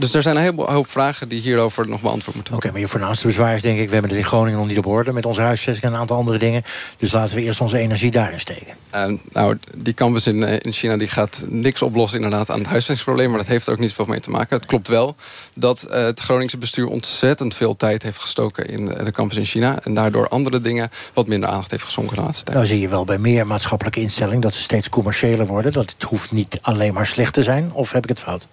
Dus er zijn een hele hoop vragen die hierover nog beantwoord moeten worden. Oké, maar je voornaamste bezwaar is denk ik... we hebben het in Groningen nog niet op orde met onze huisvesting... en een aantal andere dingen. Dus laten we eerst onze energie daarin steken. Uh, nou, die campus in, eh, in China die gaat niks oplossen inderdaad aan het huisvestingsprobleem... maar dat heeft er ook niet veel mee te maken. Het klopt wel dat uh, het Groningse bestuur ontzettend veel tijd heeft gestoken... in de campus in China en daardoor andere dingen wat minder aandacht heeft geschonken de laatste tijd. Nou zie je wel bij meer maatschappelijke instellingen... dat ze steeds commerciëler worden. Dat het hoeft niet alleen maar slecht te zijn. Of heb ik het fout?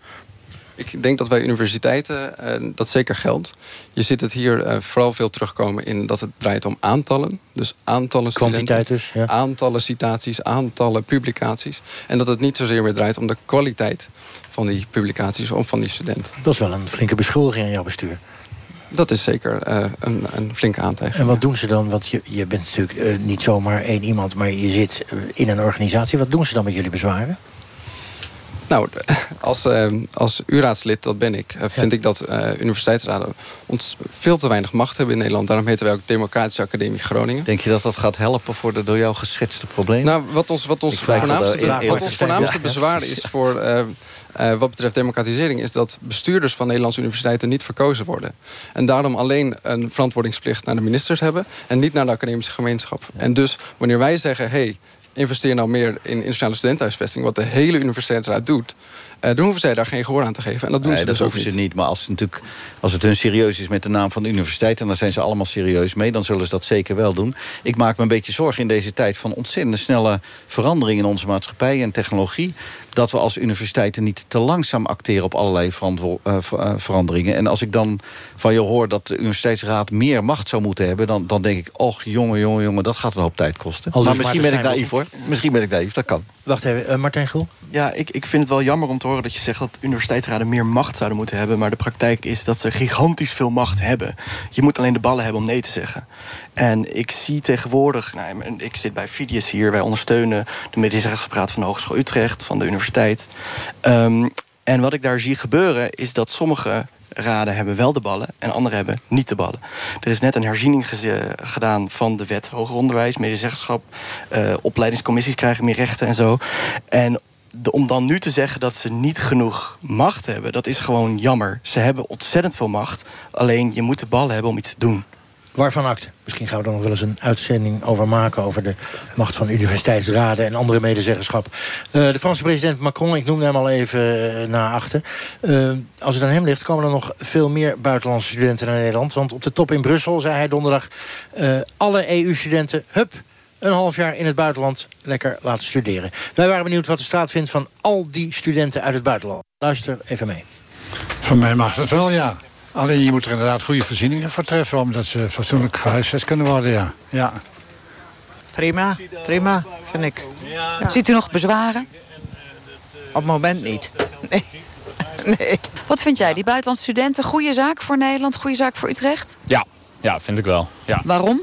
Ik denk dat bij universiteiten uh, dat zeker geldt. Je ziet het hier uh, vooral veel terugkomen in dat het draait om aantallen. Dus aantallen Kwantiteit dus, ja. aantallen citaties, aantallen publicaties. En dat het niet zozeer meer draait om de kwaliteit van die publicaties of van die studenten. Dat is wel een flinke beschuldiging in jouw bestuur. Dat is zeker uh, een, een, flinke aantijging. En wat doen ze dan? Want je, je bent natuurlijk uh, niet zomaar één iemand... maar je zit in een organisatie. Wat doen ze dan met jullie bezwaren? Nou, als, uh, als U-raadslid, dat ben ik, vind ik dat uh, universiteitsraden ons veel te weinig macht hebben in Nederland. Daarom heten wij ook Democratische Academie Groningen. Denk je dat dat gaat helpen voor de door jou geschetste problemen? Nou, wat ons, wat ons voornaamste, wat ons voornaamste bezwaar is voor... Uh, uh, wat betreft democratisering is dat bestuurders van Nederlandse universiteiten niet verkozen worden. En daarom alleen een verantwoordingsplicht naar de ministers hebben en niet naar de academische gemeenschap. En dus wanneer wij zeggen, hey, investeer nou meer in internationale studentenhuisvesting... wat de hele universiteitsraad doet... Uh, dan hoeven zij daar geen gehoor aan te geven. En dat doen nee, ze dat dus hoeven ook ze niet. Maar als het, natuurlijk, als het hun serieus is met de naam van de universiteit... en dan zijn ze allemaal serieus mee, dan zullen ze dat zeker wel doen. Ik maak me een beetje zorgen in deze tijd van ontzettend snelle veranderingen... in onze maatschappij en technologie dat we als universiteiten niet te langzaam acteren op allerlei uh, veranderingen. En als ik dan van je hoor dat de universiteitsraad meer macht zou moeten hebben... dan, dan denk ik, och jongen, jongen, jongen, dat gaat een hoop tijd kosten. Al maar misschien ben ik naïef hoor. Misschien ben ik naïef, dat kan. Wacht even, uh, Martijn Gul? Ja, ik, ik vind het wel jammer om te horen dat je zegt... dat universiteitsraden meer macht zouden moeten hebben. Maar de praktijk is dat ze gigantisch veel macht hebben. Je moet alleen de ballen hebben om nee te zeggen. En ik zie tegenwoordig, nou, ik zit bij Fidius hier, wij ondersteunen de medische rechtspraat van de Hogeschool Utrecht, van de universiteit. Um, en wat ik daar zie gebeuren is dat sommige raden hebben wel de ballen en andere hebben niet de ballen. Er is net een herziening gedaan van de wet hoger onderwijs, medezeggenschap. Uh, opleidingscommissies krijgen meer rechten en zo. En om dan nu te zeggen dat ze niet genoeg macht hebben, dat is gewoon jammer. Ze hebben ontzettend veel macht, alleen je moet de ballen hebben om iets te doen. Waarvan acte? Misschien gaan we er nog wel eens een uitzending over maken... over de macht van universiteitsraden en andere medezeggenschap. Uh, de Franse president Macron, ik noemde hem al even uh, na achter. Uh, als het aan hem ligt, komen er nog veel meer buitenlandse studenten naar Nederland. Want op de top in Brussel zei hij donderdag... alle EU-studenten, hup, een half jaar in het buitenland lekker laten studeren. Wij waren benieuwd wat de staat vindt van al die studenten uit het buitenland. Luister even mee. Van mij mag dat wel, ja. Alleen je moet er inderdaad goede voorzieningen voor treffen... omdat ze fatsoenlijk gehuisvest kunnen worden, ja. ja. Prima, prima, vind ik. Ja. Ziet u nog bezwaren? Op het moment niet. Nee. nee. Wat vind jij, die buitenlandse studenten? Goede zaak voor Nederland, goede zaak voor Utrecht? Ja, ja vind ik wel. Ja. Waarom?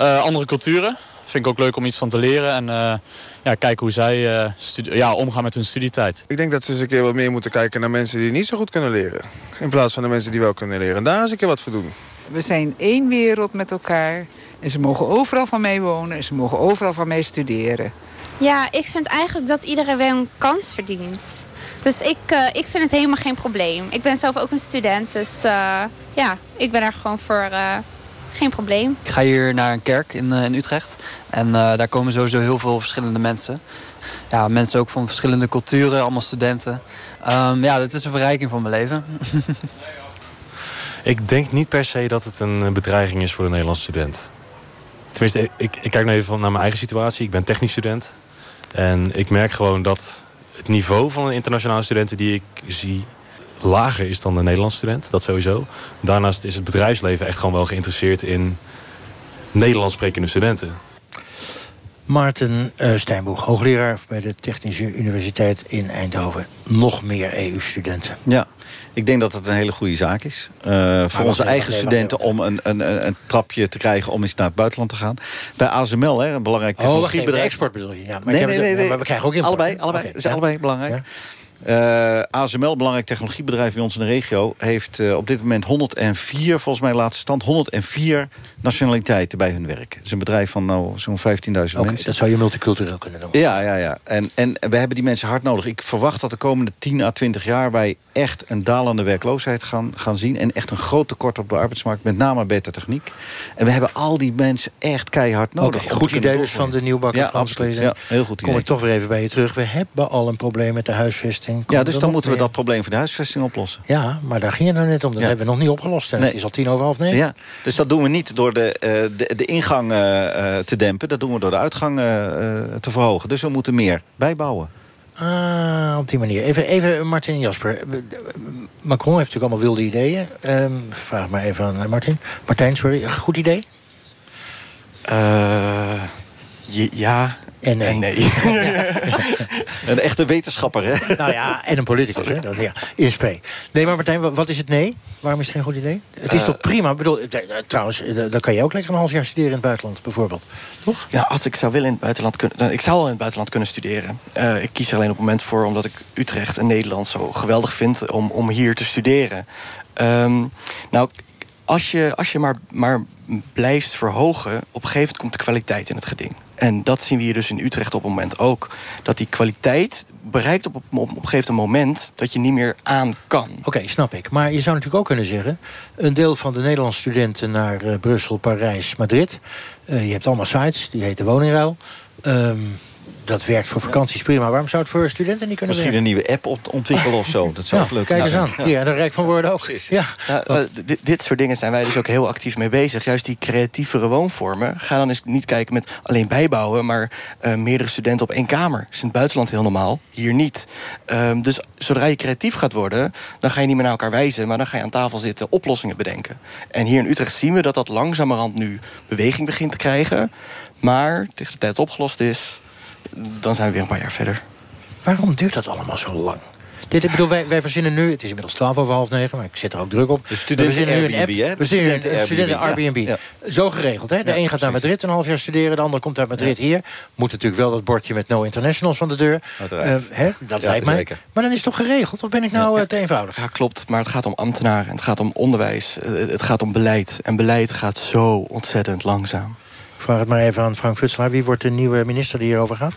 Uh, andere culturen. Vind ik ook leuk om iets van te leren. En uh, ja, kijken hoe zij uh, ja, omgaan met hun studietijd. Ik denk dat ze eens een keer wat meer moeten kijken naar mensen die niet zo goed kunnen leren. In plaats van de mensen die wel kunnen leren. En daar eens een keer wat voor doen. We zijn één wereld met elkaar. En ze mogen overal van mee wonen. En ze mogen overal van mee studeren. Ja, ik vind eigenlijk dat iedereen wel een kans verdient. Dus ik, uh, ik vind het helemaal geen probleem. Ik ben zelf ook een student. Dus uh, ja, ik ben er gewoon voor uh, geen probleem. Ik ga hier naar een kerk in, in Utrecht. En daar komen sowieso heel veel verschillende mensen. Ja, mensen ook van verschillende culturen, allemaal studenten. Um, ja, dit is een verrijking van mijn leven. ik denk niet per se dat het een bedreiging is voor de Nederlandse student. Tenminste, ik, ik kijk nu even naar mijn eigen situatie. Ik ben technisch student. En ik merk gewoon dat het niveau van de internationale studenten die ik zie lager is dan de Nederlandse student. Dat sowieso. Daarnaast is het bedrijfsleven echt gewoon wel geïnteresseerd in Nederlands sprekende studenten. Maarten uh, Stijnboeg, hoogleraar bij de Technische Universiteit in Eindhoven. Nog meer EU-studenten. Ja, ik denk dat het een hele goede zaak is. Uh, voor onze eigen studenten om een, een, een, trapje te krijgen om eens naar het buitenland te gaan. Bij ASML, hè, een belangrijk technologiebedrijf. Oh, export bedoel je? Ja, maar nee, nee, nee, nee, Maar we krijgen ook import. Allebei, allebei. Okay, ja. allebei belangrijk. Ja. Uh, ASML, belangrijk technologiebedrijf bij ons in de regio... heeft uh, op dit moment 104, volgens mij laatste stand... 104 nationaliteiten bij hun werk. Het is een bedrijf van nou, zo'n 15.000 okay, mensen. Dat zou je multicultureel kunnen noemen. Ja, ja, ja. En, en we hebben die mensen hard nodig. Ik verwacht dat de komende 10 à 20 jaar... wij echt een dalende werkloosheid gaan, gaan zien... en echt een groot tekort op de arbeidsmarkt. Met name beta techniek. En we hebben al die mensen echt keihard nodig. Okay, goed idee dus van de nieuwbakker ja. Ja, heel goed idee. Kom ik toch weer even bij je terug. We hebben al een probleem met de huisvesting. Ja, dus dan moeten we dat probleem van de huisvesting oplossen. Ja, maar daar ging het nou net om. Dat ja. hebben we nog niet opgelost. En nee. Het is al tien over half negen. Ja, dus dat doen we niet door de, uh, de, de, ingang uh, te dempen. Dat doen we door de uitgang uh, te verhogen. Dus we moeten meer bijbouwen. Ah, op die manier. Even, even Martin Jasper. Macron heeft natuurlijk allemaal wilde ideeën. Um, vraag maar even aan Martin. Martijn, sorry. Goed idee? ja, en nee. En nee. een echte wetenschapper, hè? Nou ja, en een politicus, hè? Dat, ja, in SP. Nee, maar Martijn, wat is het nee? Waarom is het geen goed idee? Het is uh, toch prima? Ik bedoel, trouwens, dan kan je ook lekker een half jaar studeren in het buitenland, bijvoorbeeld. Toch? Ja, als ik zou willen in het buitenland kunnen... Ik zou wel in het buitenland kunnen studeren. Uh, ik kies er alleen op het moment voor omdat ik Utrecht en Nederland zo geweldig vind... om, om hier te studeren. Um, nou, als je, als je maar, maar blijft verhogen... op een gegeven moment komt de kwaliteit in het geding. En dat zien we hier dus in Utrecht op het moment ook. Dat die kwaliteit bereikt op, op, op een gegeven moment dat je niet meer aan kan. Oké, snap ik. Maar je zou natuurlijk ook kunnen zeggen... een deel van de Nederlandse studenten naar uh, Brussel, Parijs, Madrid... Uh, je hebt allemaal sites, die heten Woningruil... Um, dat werkt voor vakanties prima. Waarom zou het voor studenten niet kunnen Misschien werken? een nieuwe app ontwikkelen of zo. Dat zou ook leuk Kijk eens aan. Ja, daar Rijk van Woorden ook. Ja, ja dit, soort dingen zijn wij dus ook heel actief mee bezig. Juist die creatievere woonvormen. Ga dan eens niet kijken met alleen bijbouwen... maar uh, meerdere studenten op één kamer. Dat is in het buitenland heel normaal. Hier niet. Um, dus zodra je creatief gaat worden... dan ga je niet meer naar elkaar wijzen... maar dan ga je aan tafel zitten oplossingen bedenken. En hier in Utrecht zien we dat dat langzamerhand nu beweging begint te krijgen. Maar tegen de tijd opgelost is dan zijn we weer een paar jaar verder. Waarom duurt dat allemaal zo lang? Dit, ik bedoel, wij, wij verzinnen nu, het is inmiddels 12 over half negen, maar ik zit er ook druk op. De studenten we Airbnb, nu een app, We studenten, Airbnb, studenten Airbnb. Ja, ja. Zo geregeld, hè? De ja, een gaat naar Madrid een half jaar studeren, de ander komt uit Madrid hier. Moet natuurlijk wel dat bordje met no internationals van de deur. Uh, hè? Dat lijkt mij. Zeker. Maar dan is het toch geregeld, of ben ik nou uh, te eenvoudig? Ja, klopt, maar het gaat om ambtenaren, het gaat om onderwijs, het gaat om beleid. En beleid gaat zo ontzettend langzaam. Vraag het maar even aan Frank Futselaar. Wie wordt de nieuwe minister die hierover gaat?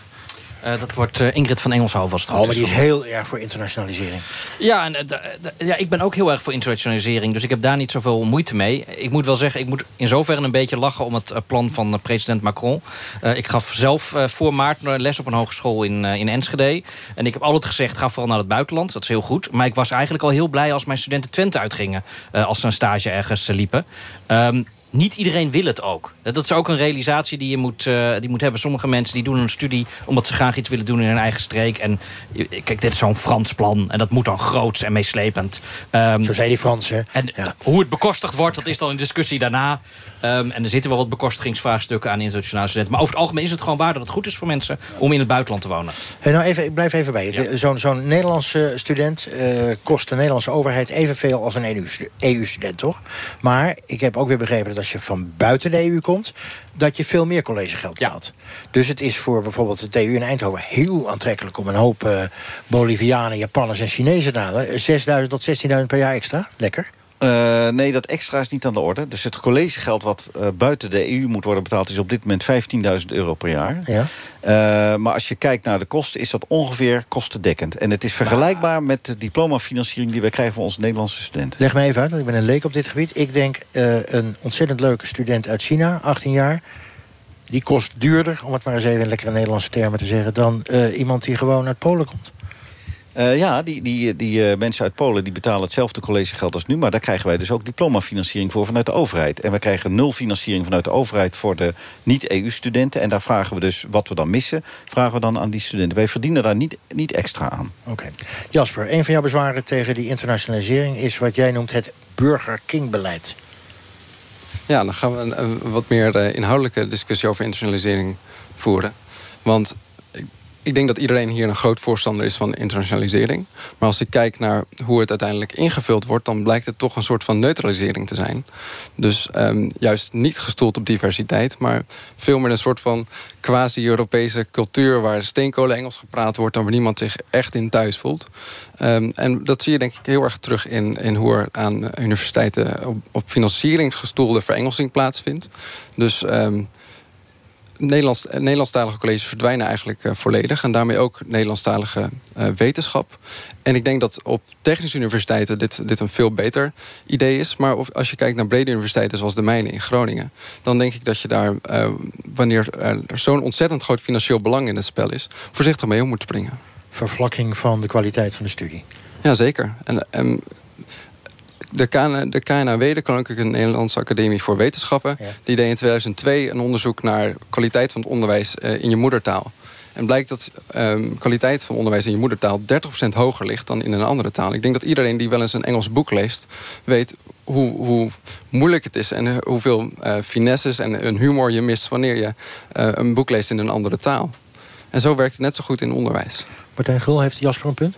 Eh, dat wordt uh, Ingrid van Engelshoven als het Oh, maar die is heel erg voor internationalisering. Ja, en, eh, ja, ik ben ook heel erg voor internationalisering. Dus ik heb daar niet zoveel moeite mee. Ik moet wel zeggen, ik moet in zoverre een beetje lachen... om het eh, plan van eh, president Macron. Eh, ik gaf zelf eh, voor maart een les op een hogeschool in, eh, in Enschede. En ik heb altijd gezegd, ga vooral naar het buitenland. Dat is heel goed. Maar ik was eigenlijk al heel blij als mijn studenten Twente uitgingen... eh, als ze een stage ergens eh, liepen. Ehm, niet iedereen wil het ook. Dat is ook een realisatie die je moet, eh, die moet hebben. Sommige mensen die doen een studie omdat ze graag iets willen doen in hun eigen streek. En eh, kijk, dit is zo'n Frans plan. En dat moet dan groots en meeslepend. Ehm, Zo zei die Fransen. En hoe het bekostigd wordt, dat is dan een discussie daarna. Ehm, en er zitten wel wat bekostigingsvraagstukken aan internationale studenten. Maar over het algemeen is het gewoon waar dat het goed is voor mensen om in het buitenland te wonen. Hey, nou even, ik blijf even bij je. Zo'n Nederlandse student eh, kost de Nederlandse overheid evenveel als een EU-stu- EU-student, toch? Maar ik heb ook weer begrepen dat als je van buiten de EU komt... dat je veel meer collegegeld betaalt. Dus het is voor bijvoorbeeld de TU in Eindhoven heel aantrekkelijk... om een hoop eh, Bolivianen, Japanners en Chinezen te halen. 6.000 tot 16.000 per jaar extra. Lekker. Eh, nee, dat extra is niet aan de orde. Dus het collegegeld wat eh, buiten de EU moet worden betaald... is op dit moment 15.000 euro per jaar. Ja. Eh, maar als je kijkt naar de kosten, is dat ongeveer kostendekkend. En het is vergelijkbaar met de diplomafinanciering... die wij krijgen van onze Nederlandse studenten. Leg me even uit, want ik ben een leek op dit gebied. Ik denk een ontzettend leuke student uit China, 18 jaar... die kost duurder, om het maar eens even in lekkere Nederlandse termen te zeggen... dan iemand die gewoon uit Polen komt. Eh, ja, die, die, die eh, mensen uit Polen die betalen hetzelfde collegegeld als nu... maar daar krijgen wij dus ook diplomafinanciering voor vanuit de overheid. En we krijgen nul financiering vanuit de overheid voor de niet-EU-studenten. En daar vragen we dus, wat we dan missen, vragen we dan aan die studenten. Wij verdienen daar niet, niet extra aan. Oké. Jasper, een van jouw bezwaren tegen die internationalisering... is wat jij noemt het Burger King-beleid. Ja, dan gaan we een, een wat meer eh, inhoudelijke discussie over internationalisering voeren. Want ik, denk dat iedereen hier een groot voorstander is van internationalisering. Maar als ik kijk naar hoe het uiteindelijk ingevuld wordt... dan blijkt het toch een soort van neutralisering te zijn. Dus ehm, juist niet gestoeld op diversiteit... maar veel meer een soort van quasi-Europese cultuur... waar steenkolen Engels gepraat wordt... en waar niemand zich echt in thuis voelt. Ehm, en dat zie je denk ik heel erg terug in, in hoe er aan universiteiten... op, op financieringsgestoelde verengelsing plaatsvindt. Dus... ehm, Nederlands, Nederlandstalige colleges verdwijnen eigenlijk eh, volledig. En daarmee ook Nederlandstalige eh, wetenschap. En ik denk dat op technische universiteiten dit, dit een veel beter idee is. Maar op- als je kijkt naar brede universiteiten zoals de mijne in Groningen... dan denk ik dat je daar, eh, wanneer er zo'n ontzettend groot financieel belang in het spel is... voorzichtig mee om moet springen. Vervlakking van de kwaliteit van de studie. Jazeker. En, en de, KN, de KNAW, de Koninklijke Nederlandse Academie voor Wetenschappen... die deed in 2002 een onderzoek naar kwaliteit van het onderwijs eh, in je moedertaal. En blijkt dat ehm, kwaliteit van onderwijs in je moedertaal 30% hoger ligt dan in een andere taal. Ik denk dat iedereen die wel eens een Engels boek leest, weet hoe, hoe moeilijk het is en hoeveel eh, finesses en een humor je mist wanneer je eh, een boek leest in een andere taal. En zo werkt het net zo goed in onderwijs. Martijn Gul, heeft Jasper een punt?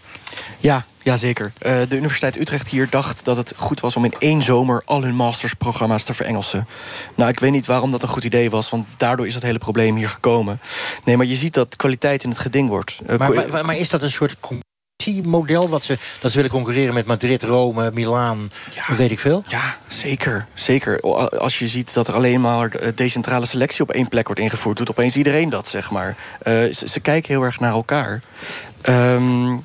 Ja, ja zeker. Eh, de Universiteit Utrecht hier dacht dat het goed was om in één zomer al hun mastersprogramma's te verengelsen. Nou, ik weet niet waarom dat een goed idee was, want daardoor is dat hele probleem hier gekomen. Nee, maar je ziet dat kwaliteit in het geding wordt. Eh, Maar, maar, maar is dat een soort concurrentiemodel? Wat ze, dat ze willen concurreren met Madrid, Rome, Milaan, weet ik veel? Ja, zeker. Zeker. Als je ziet dat er alleen maar decentrale selectie op één plek wordt ingevoerd... doet opeens iedereen dat, zeg maar. Eh, ze, ze kijken heel erg naar elkaar. Ehm,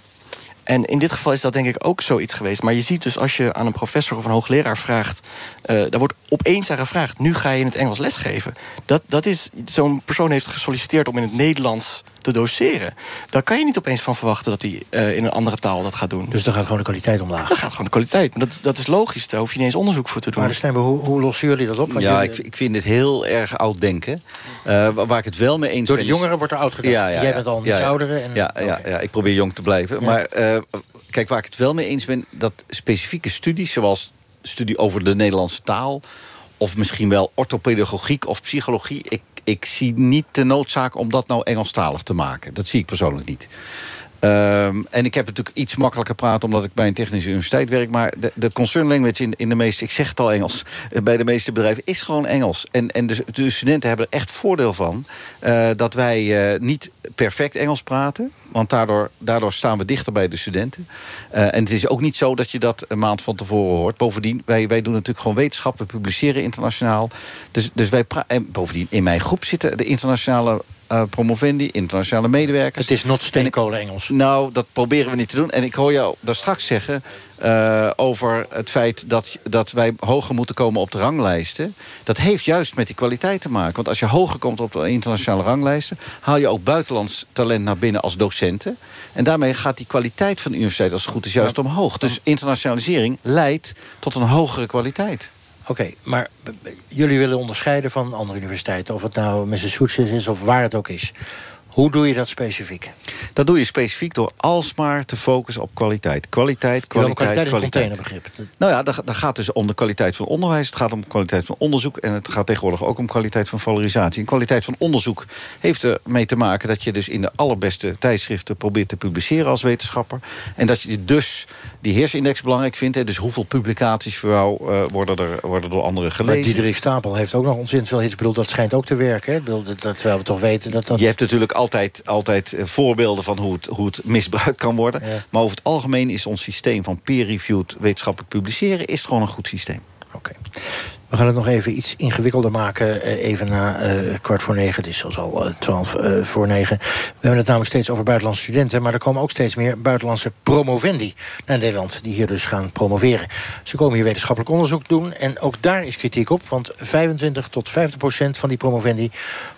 en in dit geval is dat denk ik ook zoiets geweest. Maar je ziet dus als je aan een professor of een hoogleraar vraagt... eh daar wordt opeens aan gevraagd, nu ga je in het Engels lesgeven. Dat, dat is, zo'n persoon heeft gesolliciteerd om in het Nederlands te doseren. Daar kan je niet opeens van verwachten dat hij eh, in een andere taal dat gaat doen. Dus dan gaat gewoon de kwaliteit omlaag. Dan gaat gewoon de kwaliteit. Maar dat, dat is logisch, daar hoef je niet eens onderzoek voor te doen. Maar Stijnber, hoe, hoe lossen jullie dat op? Want Ja, jullie- ik, ik vind dit heel erg oud denken. Eh, waar, ik het wel mee eens Door de ben... is- jongeren wordt er oud gedacht. Jij bent al een iets oudere en- ja, ja, ja, ik probeer jong te blijven. Maar eh, kijk, waar ik het wel mee eens ben... dat specifieke studies, zoals studie over de Nederlandse taal... of misschien wel orthopedagogiek of psychologie... ik, ik zie niet de noodzaak om dat nou Engelstalig te maken. Dat zie ik persoonlijk niet. Ehm, en ik heb natuurlijk iets makkelijker praten omdat ik bij een technische universiteit werk. Maar de, concern language in, in de meeste, ik zeg het al Engels, eh, bij de meeste bedrijven is gewoon Engels. En, en de, de studenten hebben er echt voordeel van eh, dat wij eh, niet perfect Engels praten. Want daardoor, daardoor staan we dichter bij de studenten. En het is ook niet zo dat je dat een maand van tevoren hoort. Bovendien, wij, wij doen natuurlijk gewoon wetenschap. We publiceren internationaal. Dus, dus wij en bovendien, in mijn groep zitten de internationale uh, promovendi, internationale medewerkers. Het is not steenkolen Engels. Nou, dat proberen we niet te doen. En ik hoor jou daar straks zeggen uh, over het feit dat, dat wij hoger moeten komen op de ranglijsten. Dat heeft juist met die kwaliteit te maken. Want als je hoger komt op de internationale ranglijsten... haal je ook buitenlands talent naar binnen als docenten. En daarmee gaat die kwaliteit van de universiteit als het goed is juist omhoog. Dus internationalisering leidt tot een hogere kwaliteit. Oké, maar jullie willen onderscheiden van andere universiteiten... of het nou Massachusetts is of waar het ook is. Hoe doe je dat specifiek? Dat doe je specifiek door alsmaar te focussen op kwaliteit. Kwaliteit, kwaliteit, kwaliteit. is een containerbegrip. Nou ja, dat, gaat dus om de kwaliteit van onderwijs. Het gaat om kwaliteit van onderzoek. En het gaat tegenwoordig ook om kwaliteit van valorisatie. En kwaliteit van onderzoek heeft ermee te maken... dat je dus in de allerbeste tijdschriften probeert te publiceren als wetenschapper. En dat je dus die heersindex belangrijk vindt. Dus hoeveel publicaties voor jou uh, worden, er, worden door anderen gelezen. Maar Diederik Stapel heeft ook nog ontzettend veel hits. Ik bedoel, dat schijnt ook te werken. Hè? Bedoel, dat, terwijl we toch weten dat dat... Je hebt natuurlijk altijd, altijd eh, voorbeelden van hoe het, hoe het misbruikt kan worden. Maar over het algemeen is ons systeem van peer-reviewed wetenschappelijk publiceren... is gewoon een goed systeem. Oké. We gaan het nog even iets ingewikkelder maken. Eh, even na uh, kwart voor negen. Het is zelfs al uh, twaalf uh, voor negen. We hebben het namelijk steeds over buitenlandse studenten. Maar er komen ook steeds meer buitenlandse promovendi naar Nederland. Die hier dus gaan promoveren. Ze komen hier wetenschappelijk onderzoek doen. En ook daar is kritiek op. Want 25 tot 50 procent van die promovendi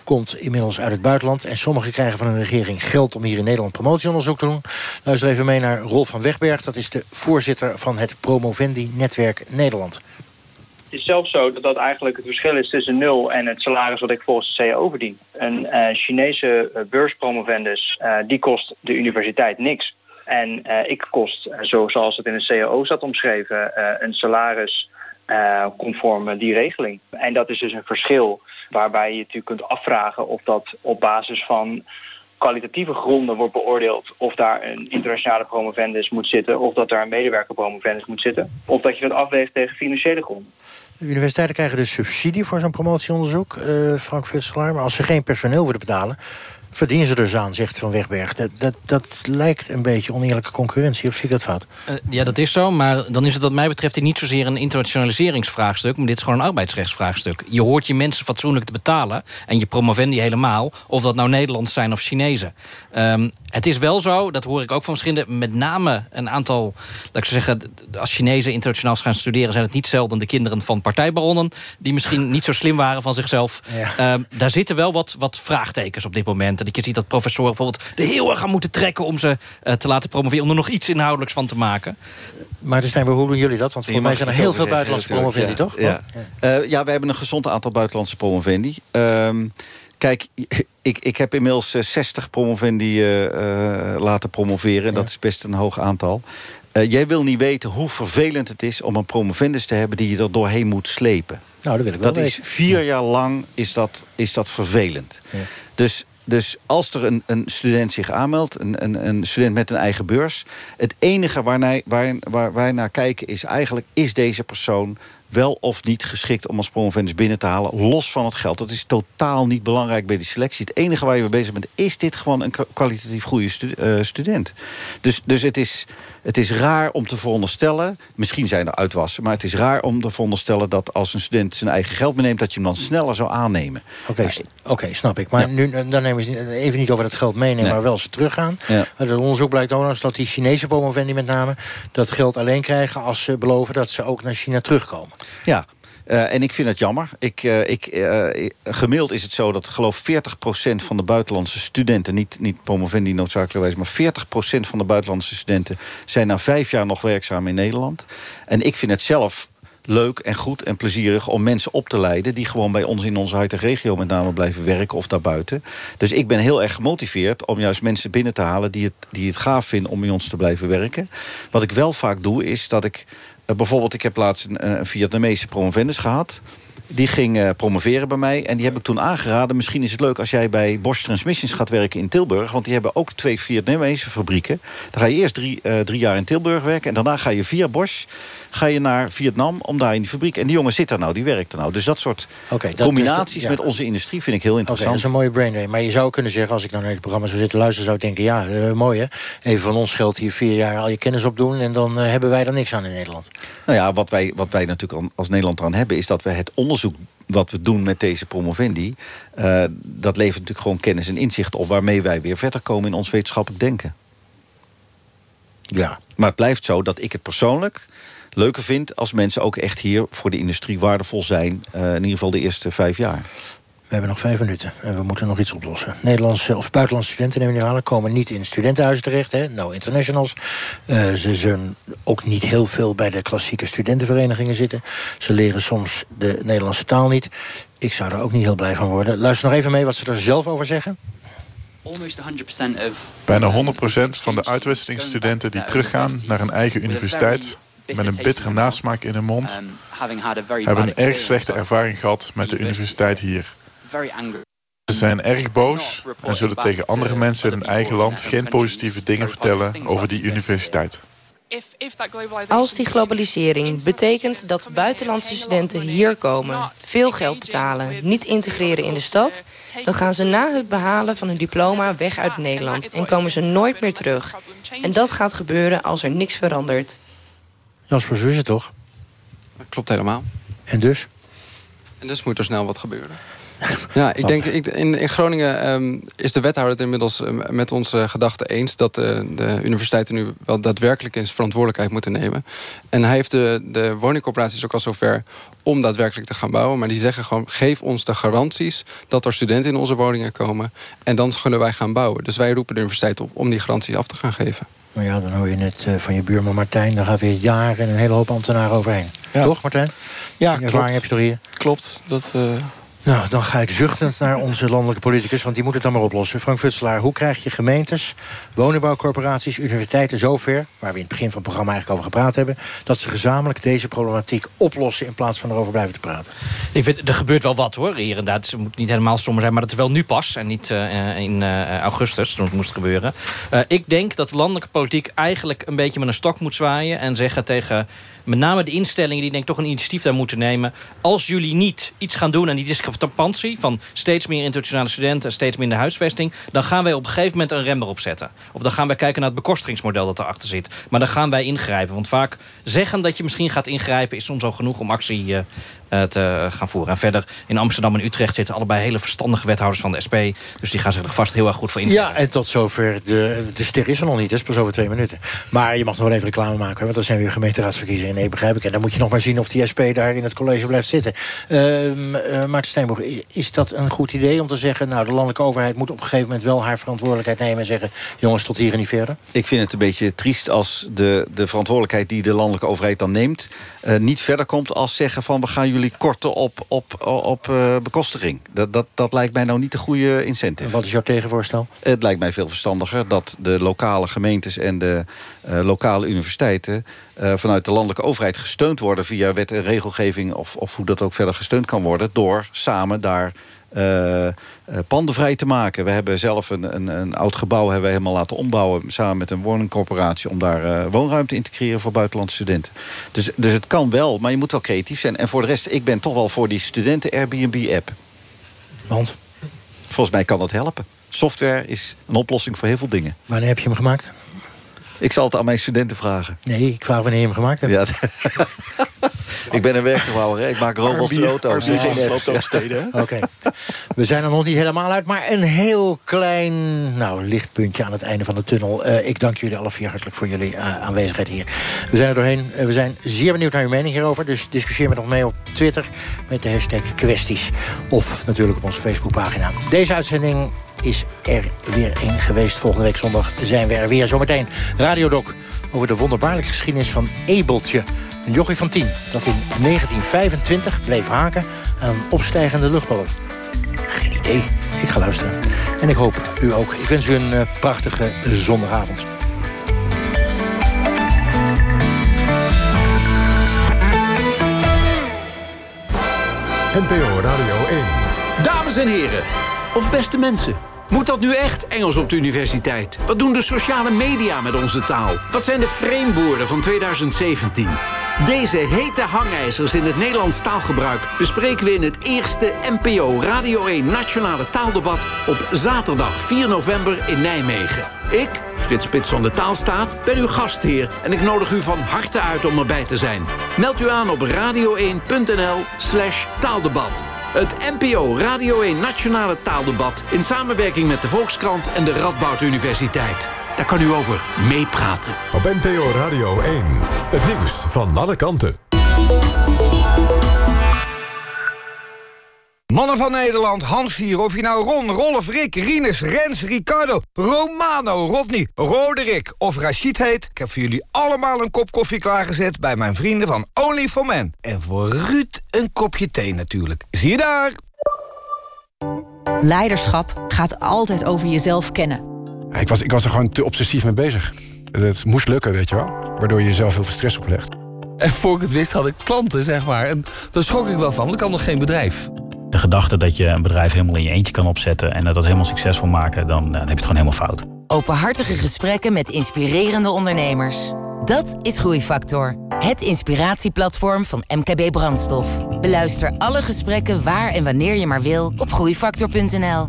komt inmiddels uit het buitenland. En sommigen krijgen van hun regering geld om hier in Nederland promotieonderzoek te doen. Luister even mee naar Rolf van Wegberg. Dat is de voorzitter van het Promovendi-netwerk Nederland. Is zelfs zo dat dat eigenlijk het verschil is tussen nul en het salaris wat ik volgens de CAO verdien. Een uh, Chinese uh, beurspromovendus uh, die kost de universiteit niks. En ik kost, zo, zoals het in de CAO zat omschreven, een salaris conform die regeling. En dat is dus een verschil waarbij je natuurlijk kunt afvragen of dat op basis van kwalitatieve gronden wordt beoordeeld of daar een internationale promovendus moet zitten of dat daar een medewerker promovendus moet zitten. Of dat je dat afweegt tegen financiële gronden. Universiteiten krijgen dus subsidie voor zo'n promotieonderzoek, uh, Frank Vitselaar. Maar als ze geen personeel willen betalen, verdienen ze dus aan, zegt Van Wegberg. Dat, dat, dat lijkt een beetje oneerlijke concurrentie, of zie ik dat fout? Uh, ja, dat is zo, maar dan is het wat mij betreft niet zozeer een internationaliseringsvraagstuk... maar dit is gewoon een arbeidsrechtsvraagstuk. Je hoort je mensen fatsoenlijk te betalen... en je promovendi helemaal, of dat nou Nederlands zijn of Chinezen. Um, het is wel zo, dat hoor ik ook van verschillende... met name een aantal, laat ik zeggen... als Chinezen internationaal gaan studeren... zijn het niet zelden de kinderen van partijbaronnen... die misschien niet zo slim waren van zichzelf. Ja. Um, daar zitten wel wat, wat vraagtekens op dit moment. Dat je ziet dat professoren bijvoorbeeld er heel erg gaan moeten trekken... om ze uh, te laten promoveren, om er nog iets inhoudelijks van te maken. Maar dus hoe doen jullie dat? Want voor mij zijn er heel veel buitenlandse promovendi, ja. toch? Ja. Uh, ja, we hebben een gezond aantal buitenlandse promovendi. Um, Kijk, ik, ik heb inmiddels 60 promovendi uh, uh, laten promoveren. Ja. Dat is best een hoog aantal. Uh, jij wil niet weten hoe vervelend het is om een promovendus te hebben... die je er doorheen moet slepen. Nou, dat wil ik wel Dat is vier jaar lang is dat, is dat vervelend. Ja. Dus dus als er een, een student zich aanmeldt, een, een, een, student met een eigen beurs... het enige waar, waar, waar wij naar kijken is eigenlijk... is deze persoon wel of niet geschikt om als promovendus binnen te halen... los van het geld. Dat is totaal niet belangrijk bij die selectie. Het enige waar je mee bezig bent, is dit gewoon een kwalitatief goede stu uh, student. Dus, dus het, is, het is raar om te veronderstellen... misschien zijn er uitwassen, maar het is raar om te veronderstellen... dat als een student zijn eigen geld meeneemt... dat je hem dan sneller zou aannemen. Oké, okay, okay, snap ik. Maar ja. nu, dan nemen ze even niet over het geld meenemen... Nee. maar wel ze teruggaan. Ja. Het onderzoek blijkt ook dat die Chinese promovendi met name... dat geld alleen krijgen als ze beloven dat ze ook naar China terugkomen. Ja, uh, en ik vind het jammer. Ik, uh, ik, uh, is het zo dat geloof 40% van de buitenlandse studenten... niet, niet promovendi noodzakelijkerwijs, maar 40% van de buitenlandse studenten... zijn na vijf jaar nog werkzaam in Nederland. En ik vind het zelf leuk en goed en plezierig om mensen op te leiden... die gewoon bij ons in onze huidige regio met name blijven werken of daarbuiten. Dus ik ben heel erg gemotiveerd om juist mensen binnen te halen... die het, die het gaaf vinden om bij ons te blijven werken. Wat ik wel vaak doe, is dat ik... Uh, bijvoorbeeld, ik heb laatst een, een Vietnamese promovendus gehad... Die ging uh, promoveren bij mij. En die heb ik toen aangeraden. Misschien is het leuk als jij bij Bosch Transmissions gaat werken in Tilburg. Want die hebben ook twee Vietnamese fabrieken. Dan ga je eerst drie, drie jaar in Tilburg werken. En daarna ga je via Bosch ga je naar Vietnam om daar in die fabriek. En die jongen zit daar nou, die werkt er nou. Dus dat soort okay, dat, combinaties dus dat, ja. met onze industrie vind ik heel interessant. Okay, dat is een mooie braindrain. Maar je zou kunnen zeggen, als ik nou naar het programma zou zitten luisteren... zou ik denken, ja, uh, mooi hè. Even van ons geld hier vier jaar al je kennis opdoen... en dan uh, hebben wij er niks aan in Nederland. Nou ja, wat wij, wat wij natuurlijk als Nederland eraan hebben... is dat we het onderzoek wat we doen met deze promovendi... Uh, dat levert natuurlijk gewoon kennis en inzicht op... waarmee wij weer verder komen in ons wetenschappelijk denken. Ja. Maar het blijft zo dat ik het persoonlijk leuker vind... als mensen ook echt hier voor de industrie waardevol zijn. Uh, in ieder geval de eerste vijf jaar. We hebben nog vijf minuten en we moeten nog iets oplossen. Nederlandse of buitenlandse studenten, neem je aan, komen niet in studentenhuizen terecht. Hè? No internationals. Uh, ze zullen ook niet heel veel bij de klassieke studentenverenigingen zitten. Ze leren soms de Nederlandse taal niet. Ik zou er ook niet heel blij van worden. Luister nog even mee wat ze er zelf over zeggen. Bijna 100% van de uitwisselingsstudenten die teruggaan naar een eigen universiteit met een bittere nasmaak in hun mond, hebben een erg slechte ervaring gehad met de universiteit hier. Ze zijn erg boos en zullen tegen andere mensen in hun eigen land geen positieve dingen vertellen over die universiteit. Als die globalisering betekent dat buitenlandse studenten hier komen, veel geld betalen, niet integreren in de stad, dan gaan ze na het behalen van hun diploma weg uit Nederland en komen ze nooit meer terug. En dat gaat gebeuren als er niks verandert. Zo is het toch? Dat klopt helemaal. En dus? En dus moet er snel wat gebeuren. Ja, ik denk ik, in, in Groningen um, is de wethouder het inmiddels um, met onze gedachten eens dat uh, de universiteiten nu wel daadwerkelijk eens verantwoordelijkheid moeten nemen. En hij heeft de, de woningcorporaties ook al zover om daadwerkelijk te gaan bouwen. Maar die zeggen gewoon: geef ons de garanties dat er studenten in onze woningen komen. En dan kunnen wij gaan bouwen. Dus wij roepen de universiteit op om die garanties af te gaan geven. Maar ja, dan hoor je net uh, van je buurman Martijn... daar gaat weer jaren en een hele hoop ambtenaren overheen. Ja. Toch, Martijn? Ja, klopt. heb je toch hier? Klopt. Dat, uh... Nou, dan ga ik zuchtend naar onze landelijke politicus... want die moet het dan maar oplossen. Frank Futselaar, hoe krijg je gemeentes, woningbouwcorporaties... universiteiten zover, waar we in het begin van het programma eigenlijk over gepraat hebben... dat ze gezamenlijk deze problematiek oplossen... in plaats van erover blijven te praten? Ik vind, er gebeurt wel wat, hoor, hier en daar. Het moet niet helemaal somber zijn, maar dat is wel nu pas... en niet uh, in uh, augustus, toen het moest gebeuren. Ik denk dat de landelijke politiek eigenlijk een beetje met een stok moet zwaaien... en zeggen tegen met name de instellingen die denk ik toch een initiatief daar moeten nemen. Als jullie niet iets gaan doen aan die discrepantie... van steeds meer internationale studenten en steeds minder huisvesting... dan gaan wij op een gegeven moment een rem erop zetten. Of dan gaan wij kijken naar het bekostigingsmodel dat erachter zit. Maar dan gaan wij ingrijpen. Want vaak zeggen dat je misschien gaat ingrijpen... is soms al genoeg om actie uh, te gaan voeren. En verder in Amsterdam en Utrecht zitten allebei hele verstandige wethouders van de SP. Dus die gaan zich er vast heel erg goed voor inzetten. Ja, en tot zover, de, de ster is er nog niet, dat is pas over twee minuten. Maar je mag nog wel even reclame maken, want er zijn weer gemeenteraadsverkiezingen. Nee, begrijp ik. En dan moet je nog maar zien of die SP daar in het college blijft zitten. Uh, uh, Maarten Steenborg, is dat een goed idee om te zeggen... nou, de landelijke overheid moet op een gegeven moment wel haar verantwoordelijkheid nemen... en zeggen, jongens, tot hier en niet verder? Ik vind het een beetje triest als de, de verantwoordelijkheid die de landelijke overheid dan neemt... Uh, niet verder komt als zeggen van we gaan jullie korten op, op, op uh, bekostiging. Dat, dat, dat lijkt mij nou niet de goede incentive. En wat is jouw tegenvoorstel? Het lijkt mij veel verstandiger dat de lokale gemeentes en de uh, lokale universiteiten... Uh, vanuit de landelijke overheid gesteund worden via wet en regelgeving... of, of hoe dat ook verder gesteund kan worden... door samen daar uh, panden vrij te maken. We hebben zelf een, een, een oud gebouw hebben we helemaal laten ombouwen... samen met een woningcorporatie... om daar uh, woonruimte in te creëren voor buitenlandse studenten. Dus, dus het kan wel, maar je moet wel creatief zijn. En voor de rest, ik ben toch wel voor die studenten-Airbnb-app. Want? Volgens mij kan dat helpen. Software is een oplossing voor heel veel dingen. Wanneer heb je hem gemaakt? Ik zal het aan mijn studenten vragen. Nee, ik vraag wanneer je hem gemaakt hebt. Ja, ik ben een werkgebouwer. Ik maak robots en auto's. Oké. Okay. We zijn er nog niet helemaal uit, maar een heel klein nou, lichtpuntje aan het einde van de tunnel. Uh, ik dank jullie alle vier hartelijk voor jullie uh, aanwezigheid hier. We zijn er doorheen. Uh, we zijn zeer benieuwd naar uw mening hierover. Dus discussieer met ons mee op Twitter met de hashtag kwesties. Of natuurlijk op onze Facebookpagina. Deze uitzending is er weer één geweest. Volgende week zondag zijn we er weer. Zometeen Radiodoc over de wonderbaarlijke geschiedenis van Ebeltje. Een jochie van 10 dat in 1925 bleef haken aan een opstijgende luchtballon. Geen idee. Ik ga luisteren. En ik hoop u ook. Ik wens u een uh, prachtige zondagavond. NPO Radio 1. Dames en heren, of beste mensen. Moet dat nu echt Engels op de universiteit? Wat doen de sociale media met onze taal? Wat zijn de framewoorden van 2017? Deze hete hangijzers in het Nederlands taalgebruik bespreken we in het eerste NPO Radio 1 Nationale Taaldebat op zaterdag 4 november in Nijmegen. Ik, Frits Spits van de Taalstaat, ben uw gastheer en ik nodig u van harte uit om erbij te zijn. Meld u aan op radio1.nl slash taaldebat. Het NPO Radio 1 Nationale Taaldebat in samenwerking met de Volkskrant en de Radboud Universiteit. Daar kan u over meepraten. Op NPO Radio 1. Het nieuws van alle kanten. Mannen van Nederland, Hans hier, of je nou Ron, Rolf, Rick, Rinus, Rens, Ricardo, Romano, Rodney, Roderick of Rashid heet... ik heb voor jullie allemaal een kop koffie klaargezet bij mijn vrienden van Only for Men. En voor Ruud een kopje thee natuurlijk. Zie je daar! Leiderschap gaat altijd over jezelf kennen. Ik was, ik was er gewoon te obsessief mee bezig. Het moest lukken, weet je wel. Waardoor je jezelf heel veel stress oplegt. En voor ik het wist had ik klanten, zeg maar. En daar schrok ik wel van, want ik had nog geen bedrijf. Gedachte dat je een bedrijf helemaal in je eentje kan opzetten... en dat helemaal succesvol maken, dan, dan heb je het gewoon helemaal fout. Openhartige gesprekken met inspirerende ondernemers. Dat is Groeifactor. Het inspiratieplatform van MKB Brandstof. Beluister alle gesprekken waar en wanneer je maar wil op groeifactor.nl.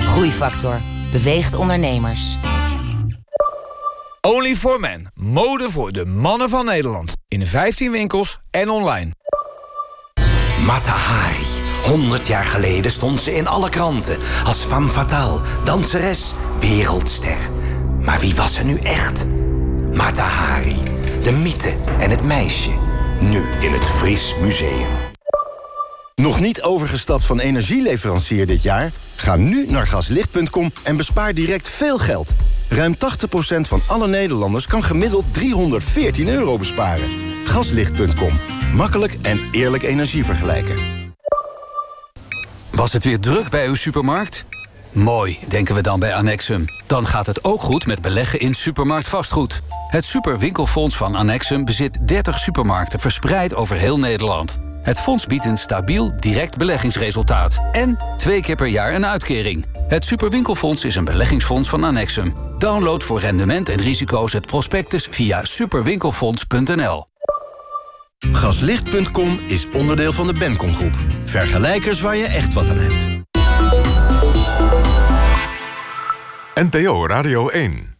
Groeifactor beweegt ondernemers. Only for Men. Mode voor de mannen van Nederland. In 15 winkels en online. Matahari. 100 jaar geleden stond ze in alle kranten. Als femme fatale, danseres, wereldster. Maar wie was ze nu echt? Matahari. De mythe en het meisje. Nu in het Fries Museum. Nog niet overgestapt van energieleverancier dit jaar? Ga nu naar gaslicht.com en bespaar direct veel geld. Ruim 80% van alle Nederlanders kan gemiddeld 314 euro besparen. Gaslicht.com. Makkelijk en eerlijk energie vergelijken. Was het weer druk bij uw supermarkt? Mooi, denken we dan bij Annexum. Dan gaat het ook goed met beleggen in supermarkt vastgoed. Het superwinkelfonds van Annexum bezit 30 supermarkten verspreid over heel Nederland. Het fonds biedt een stabiel, direct beleggingsresultaat. En twee keer per jaar een uitkering. Het Superwinkelfonds is een beleggingsfonds van Annexum. Download voor rendement en risico's het prospectus via superwinkelfonds.nl. Gaslicht.com is onderdeel van de Bencom Groep. Vergelijkers waar je echt wat aan hebt. NPO Radio 1